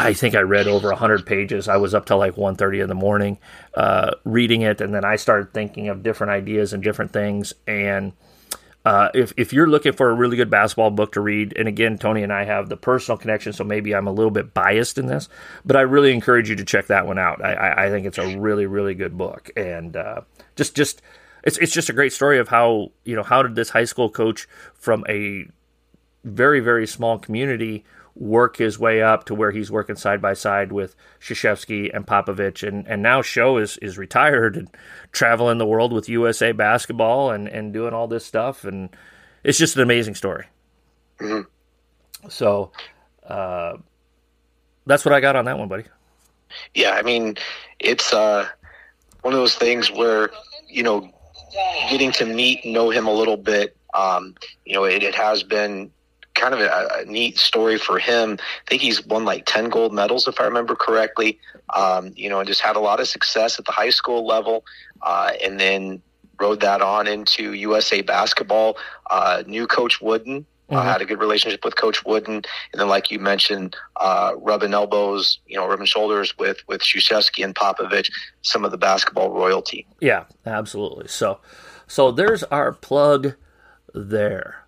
I think I read over 100 pages. I was up till like 1.30 in the morning uh, reading it, and then I started thinking of different ideas and different things. And uh, if, if you're looking for a really good basketball book to read, and again, Tony and I have the personal connection, so maybe I'm a little bit biased in this, but I really encourage you to check that one out. I, I, I think it's a really, really good book, and uh, just just it's it's just a great story of how you know how did this high school coach from a very very small community work his way up to where he's working side by side with Krzyzewski and Popovich, and and now Show is is retired and traveling the world with USA basketball and and doing all this stuff, and it's just an amazing story. Mm-hmm. So, uh, that's what I got on that one, buddy. Yeah, I mean, it's uh, one of those things where you know, getting to meet know him a little bit. Um, you know, it, it has been kind of a, a, neat story for him. I think he's won like 10 gold medals, if I remember correctly. Um, you know, and just had a lot of success at the high school level. Uh, and then rode that on into USA basketball. Uh, knew Coach Wooden. Uh, mm-hmm. Uh, had a good relationship with Coach Wooden, and then, like you mentioned, uh, rubbing elbows, you know, rubbing shoulders with with Krzyzewski and Popovich, some of the basketball royalty. Yeah, absolutely. So, so there's our plug there.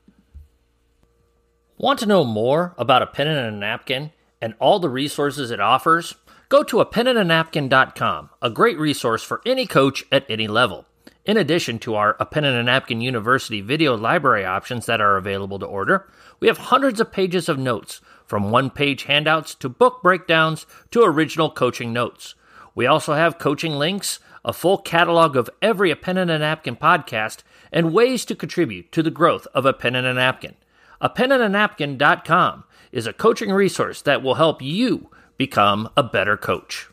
Want to know more about a pen and a napkin and all the resources it offers? Go to a penandnapkin.com, a great resource for any coach at any level. In addition to our A Pen and a Napkin University video library options that are available to order, we have hundreds of pages of notes, from one page handouts to book breakdowns to original coaching notes. We also have coaching links, a full catalog of every A Pen and a Napkin podcast, and ways to contribute to the growth of A Pen and a Napkin. A penandnapkin.com is a coaching resource that will help you become a better coach.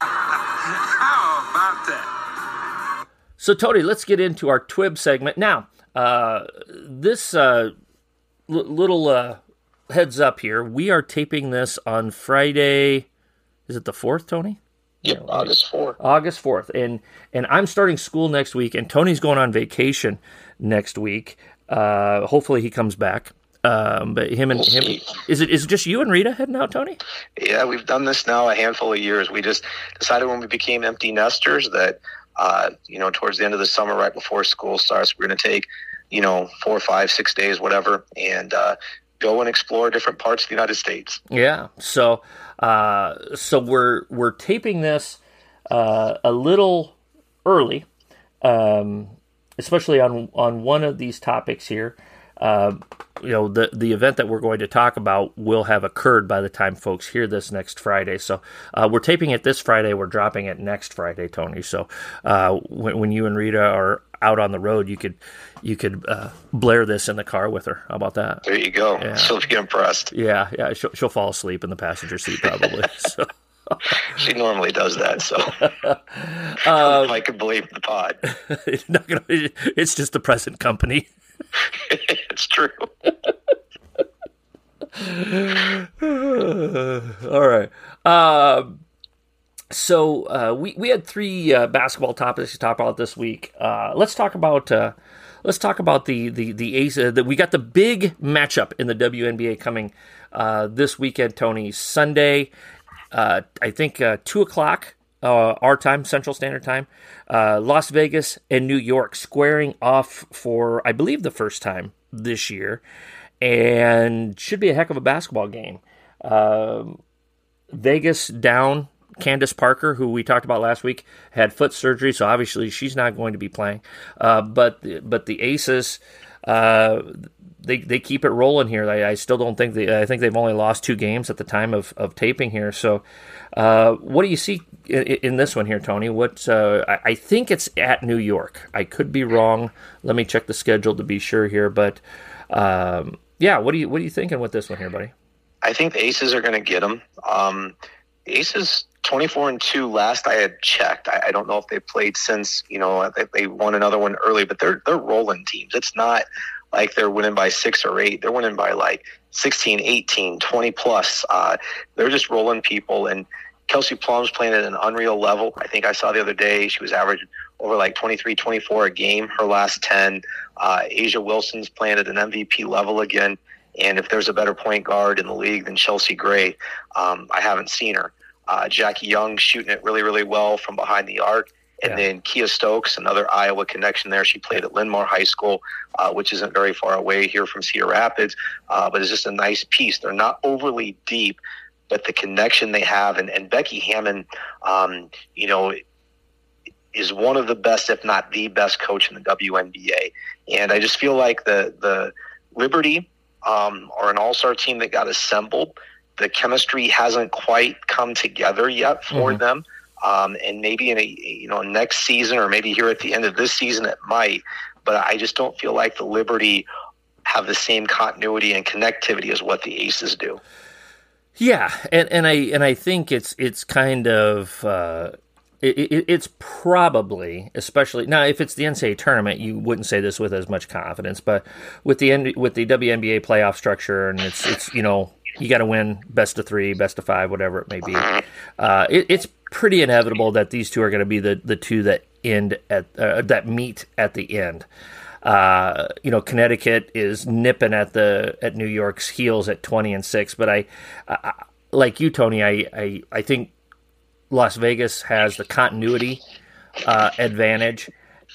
How about that? So, Tony, let's get into our TWIB segment. Now, uh, this uh, l- little uh, heads up here we are taping this on Friday. Is it the 4th, Tony? Yep, August 4th. August 4th. And, and I'm starting school next week, and Tony's going on vacation next week. Uh, hopefully he comes back. Um, but him and we'll him see. is it is it just you and Rita heading out, Tony? Yeah, we've done this now a handful of years. We just decided when we became empty nesters that uh, you know towards the end of the summer, right before school starts, we're going to take you know four, five, six days, whatever, and uh, go and explore different parts of the United States. Yeah. So uh, so we're we're taping this uh, a little early. Um, especially on on one of these topics here. Uh, you know, the the event that we're going to talk about will have occurred by the time folks hear this next Friday. So uh, we're taping it this Friday. We're dropping it next Friday, Tony. So uh, when, when, you and Rita are out on the road, you could you could uh, blare this in the car with her. How about that? There you go. Yeah. She'll be impressed. Yeah, yeah. She'll, she'll fall asleep in the passenger seat probably. so she normally does that, so um, I can believe the pod. Gonna, it's just the present company. it's true. All right. Um, so uh, we we had three uh, basketball topics to talk about this week. Uh, let's talk about uh, let's talk about the the the ace uh, that we got the big matchup in the WNBA coming uh, this weekend. Tony Sunday I think uh, two o'clock uh, our time, Central Standard Time. Uh, Las Vegas and New York squaring off for I believe the first time this year, and should be a heck of a basketball game. Um, Vegas down. Candace Parker, who we talked about last week, had foot surgery, so obviously she's not going to be playing. Uh, but but the Aces, uh, they they keep it rolling here. I, I still don't think they. I think they've only lost two games at the time of, of taping here. So, uh, what do you see in, in, this one here, Tony? What uh, I, I, think it's at New York. I could be wrong. Let me check the schedule to be sure here. But um, yeah, what do you what are you thinking with this one here, buddy? I think the Aces are going to get them. Um, Aces 24 and 2 last I had checked. I, I, don't know if they played since, you know, they, they won another one early, but they're they're rolling teams. It's not like they're winning by six or eight. They're winning by like 16, 18, 20 plus. Uh, they're just rolling people. And Kelsey Plum's playing at an unreal level. I think I saw the other day she was averaging over like 23, 24 a game her last 10. Uh, A'ja Wilson's playing at an MVP level again. And if there's a better point guard in the league than Chelsea Gray, um, I haven't seen her. Uh, Jackie Young shooting it really, really well from behind the arc. And yeah. then Kiah Stokes, another Iowa connection there. She played at Linn-Mar High School, uh, which isn't very far away here from Cedar Rapids, uh, but it's just a nice piece. They're not overly deep, but the connection they have, and, and Becky Hammon, um, you know, is one of the best, if not the best, coach in the WNBA. And I just feel like the the Liberty um, are an all star team that got assembled. The chemistry hasn't quite come together yet for mm-hmm. them. Um, and maybe in a you know next season or maybe here at the end of this season it might but i just don't feel like the liberty have the same continuity and connectivity as what the aces do yeah and, and i and i think it's it's kind of uh, it, it, it's probably, especially now, if it's the NCAA tournament, you wouldn't say this with as much confidence. But with the with the WNBA playoff structure, and it's it's you know you got to win best of three, best of five, whatever it may be. Uh, it, it's pretty inevitable that these two are going to be the the two that end at uh, that meet at the end. Uh, you know, Connecticut is nipping at the at New York's heels at twenty and six, but I, I like you, Tony. I, I I think Las Vegas has the continuity uh, advantage,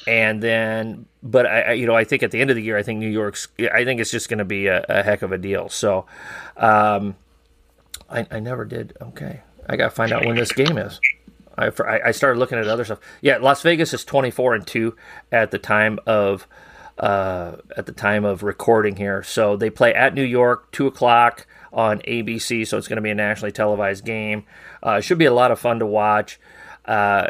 and then, but I, you know, I think at the end of the year, I think New York's, I think it's just going to be a, a, heck of a deal. So, um, I, I never did. Okay, I got to find out when this game is. I, I started looking at other stuff. Yeah, Las Vegas is twenty four and two at the time of uh, at the time of recording here. So they play at New York, two o'clock on ABC. So it's going to be a nationally televised game. Uh, should be a lot of fun to watch. Uh,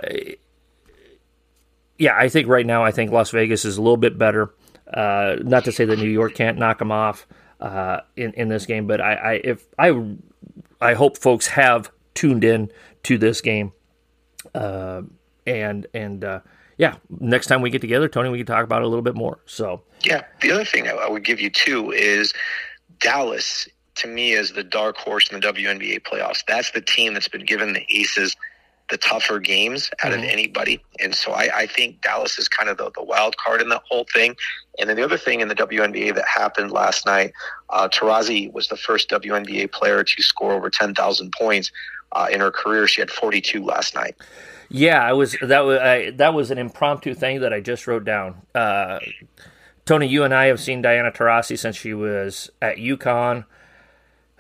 yeah, I think right now I think Las Vegas is a little bit better. Uh, not to say that New York can't knock them off uh, in in this game, but I, I if I I hope folks have tuned in to this game, uh, and and uh, yeah, next time we get together, Tony, we can talk about it a little bit more. So yeah, the other thing I would give you too is Dallas to me is the dark horse in the WNBA playoffs. That's the team that's been given the Aces the tougher games out mm-hmm. of anybody. And so I, I, think Dallas is kind of the, the, wild card in that whole thing. And then the other thing in the WNBA that happened last night, uh, Taurasi was the first WNBA player to score over 10,000 points uh, in her career. She had 42 last night. Yeah, I was that was I, that was an impromptu thing that I just wrote down. Uh, Tony, you and I have seen Diana Taurasi since she was at UConn.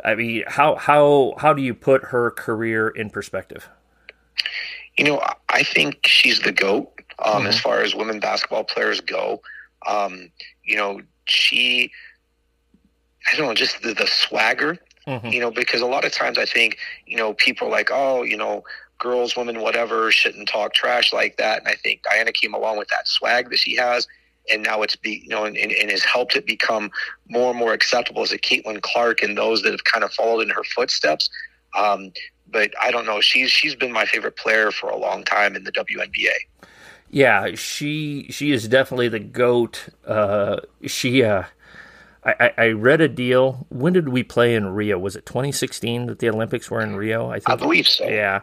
I mean, how how how do you put her career in perspective? You know, I think she's the goat um, mm-hmm. as far as women basketball players go. Um, you know, she, I don't know, just the, the swagger. Mm-hmm. You know, because a lot of times I think, you know, people are like, oh, you know, girls, women, whatever, shouldn't talk trash like that. And I think Diana came along with that swag that she has and now it's be you know and, and, has helped it become more and more acceptable as a Caitlin Clark and those that have kind of followed in her footsteps. Um, but I don't know. She's she's been my favorite player for a long time in the WNBA. Yeah, she she is definitely the goat. Uh, she uh, I, I read a deal. When did we play in Rio? Was it 2016 that the Olympics were in Rio? I think. I believe so. Yeah,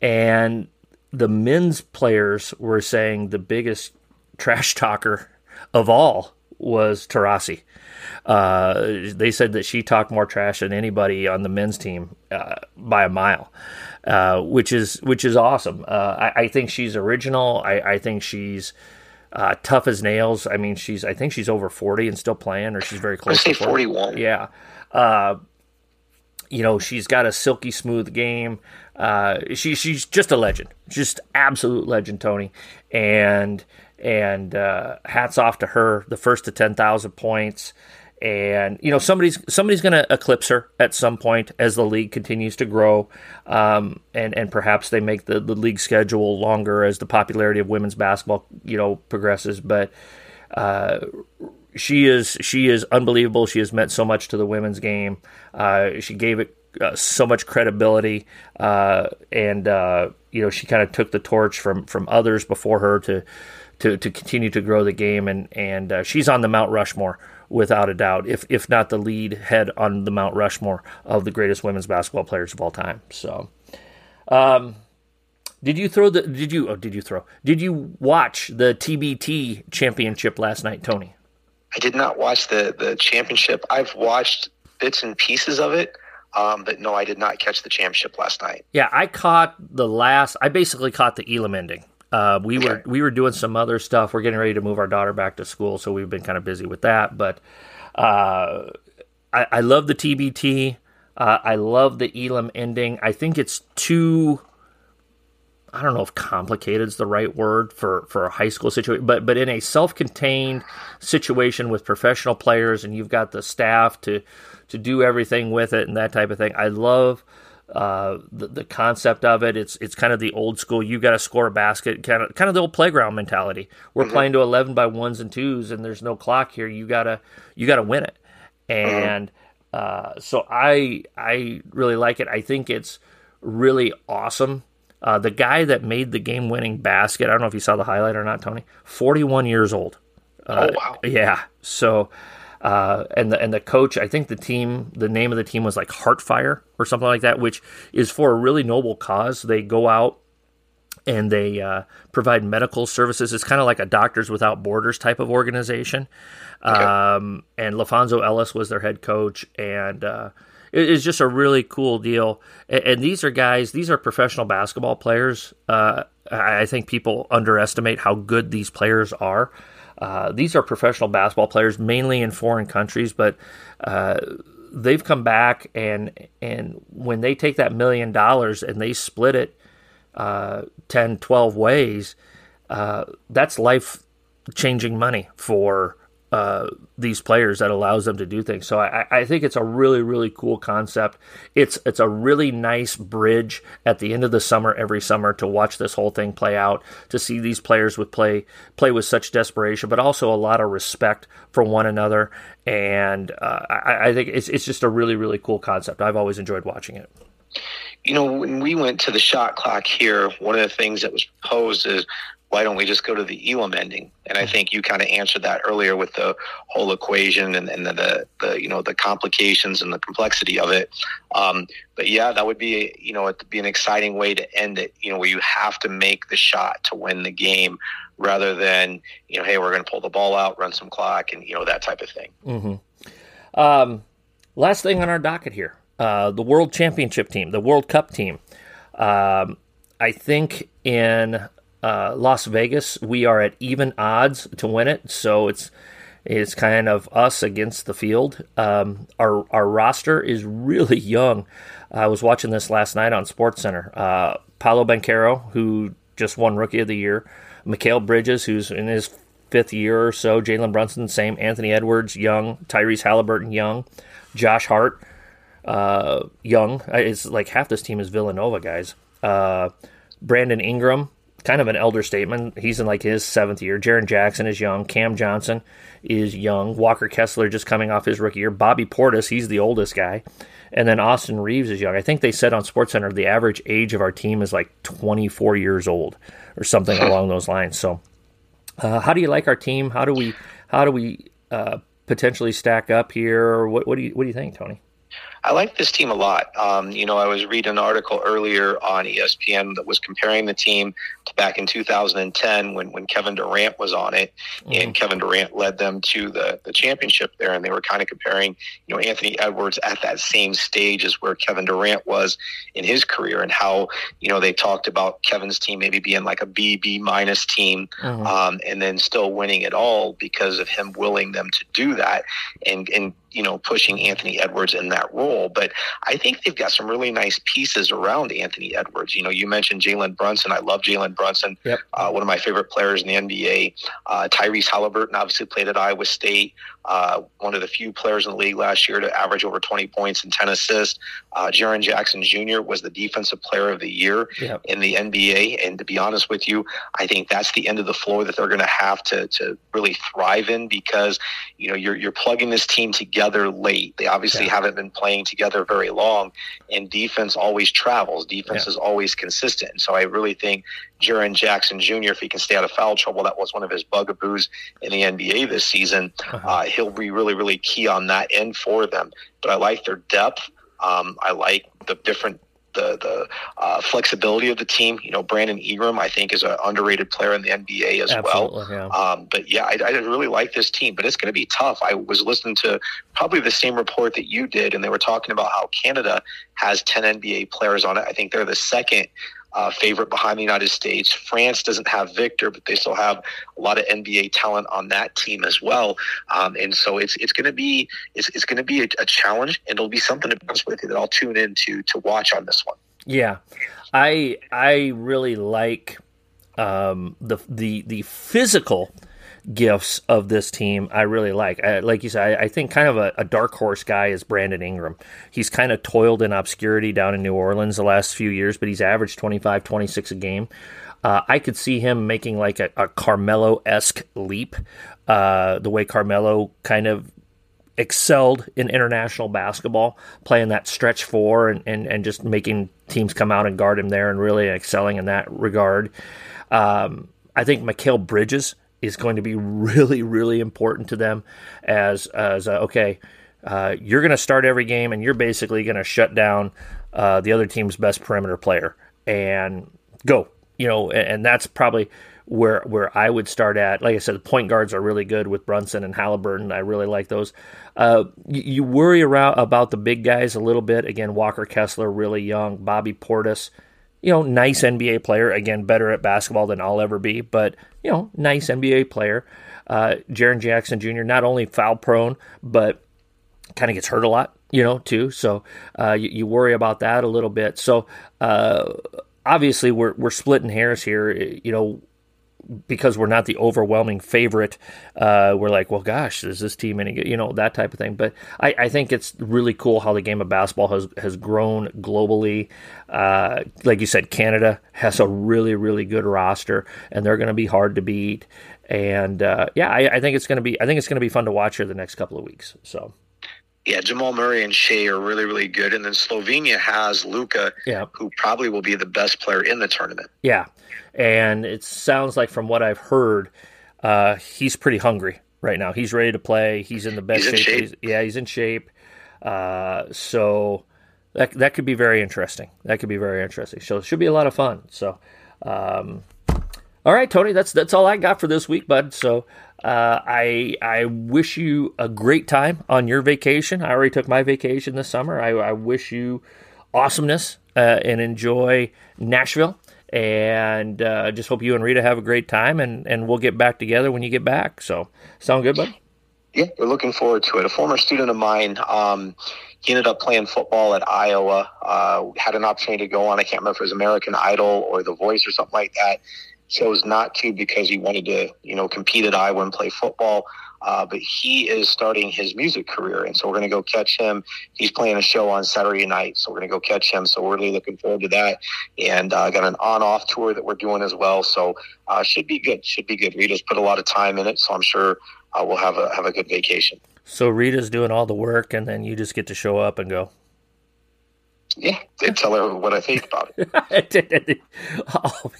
and the men's players were saying the biggest trash talker of all was Taurasi. Uh, they said that she talked more trash than anybody on the men's team uh, by a mile, uh, which is which is awesome. Uh, I, I, think she's original. I, I think she's uh, tough as nails. I mean, she's I think she's over forty and still playing, or she's very close. to 41. Yeah. Uh, you know, she's got a silky smooth game. she she's just a legend, just absolute legend, Tony. And and uh, hats off to her. The first to ten thousand points, and you know somebody's somebody's going to eclipse her at some point as the league continues to grow, um, and and perhaps they make the, the league schedule longer as the popularity of women's basketball you know progresses. But uh, she is she is unbelievable. She has meant so much to the women's game. Uh, she gave it uh, so much credibility, uh, and uh, you know she kind of took the torch from from others before her to to, to continue to grow the game. And, and uh, she's on the Mount Rushmore without a doubt, if, if not the lead head on the Mount Rushmore of the greatest women's basketball players of all time. So, um, did you throw the, did you, oh, did you throw, did you watch the TBT championship last night, Tony? I did not watch the, the championship. I've watched bits and pieces of it. Um, but no, I did not catch the championship last night. Yeah, I caught the last. I basically caught the Elam ending. Uh, we were we were doing some other stuff. We're getting ready to move our daughter back to school, so we've been kind of busy with that. But uh, I, I, love the TBT. Uh, I love the Elam ending. I think it's too. I don't know if complicated is the right word for, for a high school situation, but but in a self-contained situation with professional players, and you've got the staff to to do everything with it and that type of thing. I love uh, the, the concept of it. It's it's kind of the old school. You got to score a basket, kind of kind of the old playground mentality. We're mm-hmm. playing to eleven by ones and twos, and there's no clock here. You gotta you gotta win it, and mm-hmm. uh, so I I really like it. I think it's really awesome uh, the guy that made the game winning basket, I don't know if you saw the highlight or not, Tony, 41 years old. Uh, oh, wow. Yeah. So, uh, and the and the coach, I think the team, the name of the team was like Heartfire or something like that, which is for a really noble cause. They go out and they uh, provide medical services. It's kind of like a Doctors Without Borders type of organization. Okay. Um, and LaPhonso Ellis was their head coach, and uh, it's just a really cool deal. And, these are guys; these are professional basketball players. Uh, I think people underestimate how good these players are. Uh, these are professional basketball players, mainly in foreign countries, but uh, they've come back and and when they take that million dollars and they split it uh, 10, 12 ways, uh, that's life changing money for uh, these players that allows them to do things. So I, I, think it's a really really cool concept. It's it's a really nice bridge at the end of the summer every summer to watch this whole thing play out. To see these players with play play with such desperation, but also a lot of respect for one another. And uh, I, I think it's it's just a really really cool concept. I've always enjoyed watching it. You know, when we went to the shot clock here, one of the things that was proposed is why don't we just go to the Elam ending? And I think you kind of answered that earlier with the whole equation and, and the, the, the, you know the complications and the complexity of it. Um, but yeah, that would be you know it'd be an exciting way to end it. You know where you have to make the shot to win the game rather than you know hey we're going to pull the ball out, run some clock, and you know that type of thing. Mm-hmm. Um, last thing on our docket here, uh, the World Championship team, the World Cup team. Um, I think in uh, Las Vegas, we are at even odds to win it. So it's it's kind of us against the field. Um, our our roster is really young. I was watching this last night on SportsCenter. Uh, Paolo Banchero, who just won Rookie of the Year, Mikal Bridges, who's in his fifth year or so, Jalen Brunson, same, Anthony Edwards, young, Tyrese Halliburton, young, Josh Hart, uh, young. It's like half this team is Villanova guys. Uh, Brandon Ingram, kind of an elder statement. He's in like his seventh year. Jaren Jackson is young. Cam Johnson is young. Walker Kessler just coming off his rookie year. Bobby Portis, he's the oldest guy. And then Austin Reaves is young. I think they said on SportsCenter the average age of our team is like 24 years old or something along those lines. So, uh, how do you like our team? How do we how do we uh, potentially stack up here? What, what do you what do you think, Tony? I like this team a lot. Um, you know, I was reading an article earlier on ESPN that was comparing the team to back in 2010 when, when Kevin Durant was on it, mm-hmm. and Kevin Durant led them to the, the championship there. And they were kind of comparing, you know, Anthony Edwards at that same stage as where Kevin Durant was in his career, and how you know they talked about Kevin's team maybe being like a B B minus team, mm-hmm. um, and then still winning it all because of him willing them to do that and and you know, pushing Anthony Edwards in that role. But I think they've got some really nice pieces around Anthony Edwards. You know, you mentioned Jalen Brunson. I love Jalen Brunson, yep. uh, one of my favorite players in the NBA. Uh, Tyrese Halliburton obviously played at Iowa State uh, one of the few players in the league last year to average over 20 points and 10 assists. Uh, Jaren Jackson Jr. was the defensive player of the year yep. in the NBA. And to be honest with you, I think that's the end of the floor that they're going to have to to really thrive in because you know you're you're plugging this team together late. They obviously yeah. haven't been playing together very long, and defense always travels. Defense yeah. is always consistent. And so I really think Jaren Jackson Jr., if he can stay out of foul trouble, that was one of his bugaboos in the NBA this season. Uh-huh. Uh, he'll be really, really key on that end for them. But I like their depth. Um, I like the different the the uh, flexibility of the team. You know, Brandon Ingram, I think, is an underrated player in the NBA as Absolutely, well. Yeah. Um, but yeah, I, I, really like this team, but it's going to be tough. I was listening to probably the same report that you did, and they were talking about how Canada has 10 NBA players on it. I think they're the second uh, favorite behind the United States. France doesn't have Victor, but they still have a lot of NBA talent on that team as well. Um, and so it's it's going to be it's, it's going to be a, a, challenge, and it'll be something to be honest with you that I'll tune in to to watch on this one. Yeah, I I really like um, the the the physical gifts of this team. I really like. I, like you said, I, I think kind of a, a, dark horse guy is Brandon Ingram. He's kind of toiled in obscurity down in New Orleans the last few years, but he's averaged 25, 26 a game. Uh, I could see him making like a, a Carmelo esque leap, uh, the way Carmelo kind of excelled in international basketball, playing that stretch four and, and, and just making teams come out and guard him there and really excelling in that regard. Um, I think Mikal Bridges is going to be really, really important to them as, as uh, okay, uh, you're going to start every game and you're basically going to shut down uh, the other team's best perimeter player and go. You know, and, and that's probably where where I would start at. Like I said, the point guards are really good with Brunson and Halliburton. I really like those. Uh, you, you, worry around about the big guys a little bit. Again, Walker Kessler, really young. Bobby Portis, you know, nice NBA player. Again, better at basketball than I'll ever be, but you know, nice NBA player. Uh, Jaren Jackson Jr. not only foul prone, but kind of gets hurt a lot, you know, too. So uh, you, you, worry about that a little bit. So uh, obviously, we're we're splitting hairs here. You know, because we're not the overwhelming favorite, uh, we're like, well, gosh, is this team any good? You know, that type of thing. But I, I, think it's really cool how the game of basketball has, has grown globally. Uh, like you said, Canada has a really, really good roster, and they're going to be hard to beat. And uh, yeah, I, I think it's going to be I think it's going to be fun to watch here the next couple of weeks. So yeah, Jamal Murray and Shai are really, really good. And then Slovenia has Luka, yeah. who probably will be the best player in the tournament. Yeah. And it sounds like, from what I've heard, uh, he's pretty hungry right now. He's ready to play. He's in the best he's shape. shape. He's, yeah, he's in shape. Uh, so that, that could be very interesting. That could be very interesting. So it should be a lot of fun. So, um, all right, Tony, that's that's all I got for this week, bud. So uh, I I wish you a great time on your vacation. I already took my vacation this summer. I, I wish you awesomeness uh, and enjoy Nashville. And uh, just hope you and Rita have a great time, and, and we'll get back together when you get back. So, sound good, bud? Yeah, we're looking forward to it. A former student of mine, um, he ended up playing football at Iowa. Uh, had an opportunity to go on. I can't remember if it was American Idol or The Voice or something like that chose not to because he wanted to, you know, compete at Iowa and play football. Uh, but he is starting his music career, and so we're going to go catch him. He's playing a show on Saturday night, so we're going to go catch him. So we're really looking forward to that, and uh, got an on-off tour that we're doing as well. So uh, should be good. Should be good. Rita's put a lot of time in it, so I'm sure uh, we'll have a have a good vacation. So Rita's doing all the work, and then you just get to show up and go. Yeah, and tell her what I think about it. oh,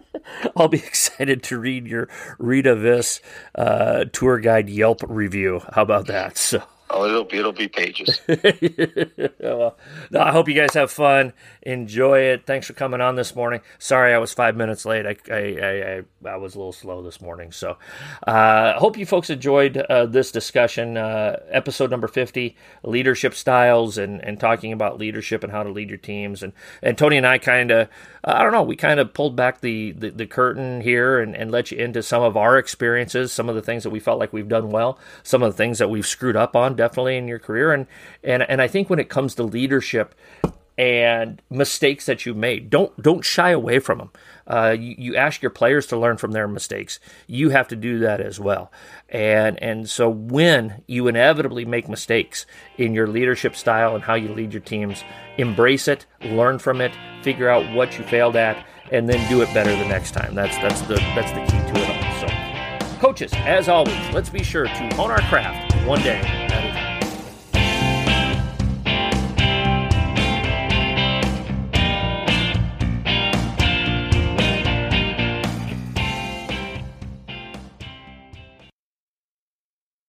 I'll be excited to read your Rita Vis uh, tour guide Yelp review. How about that? So. Oh, it'll be it'll be pages. well, I hope you guys have fun. Enjoy it. Thanks for coming on this morning. Sorry I was five minutes late. I I, I, I was a little slow this morning. So I uh, hope you folks enjoyed uh, this discussion. Uh, episode number fifty, leadership styles, and and talking about leadership and how to lead your teams. And and Tony and I kind of I don't know. We kind of pulled back the, the, the curtain here and, and let you into some of our experiences, some of the things that we felt like we've done well, some of the things that we've screwed up on definitely in your career. And, and, and I think when it comes to leadership and mistakes that you've made, don't, don't shy away from them. Uh, you, you, ask your players to learn from their mistakes. You have to do that as well. And and so when you inevitably make mistakes in your leadership style and how you lead your teams, embrace it, learn from it, figure out what you failed at, and then do it better the next time. That's that's the that's the key to it all. So, coaches, as always, let's be sure to hone our craft one day.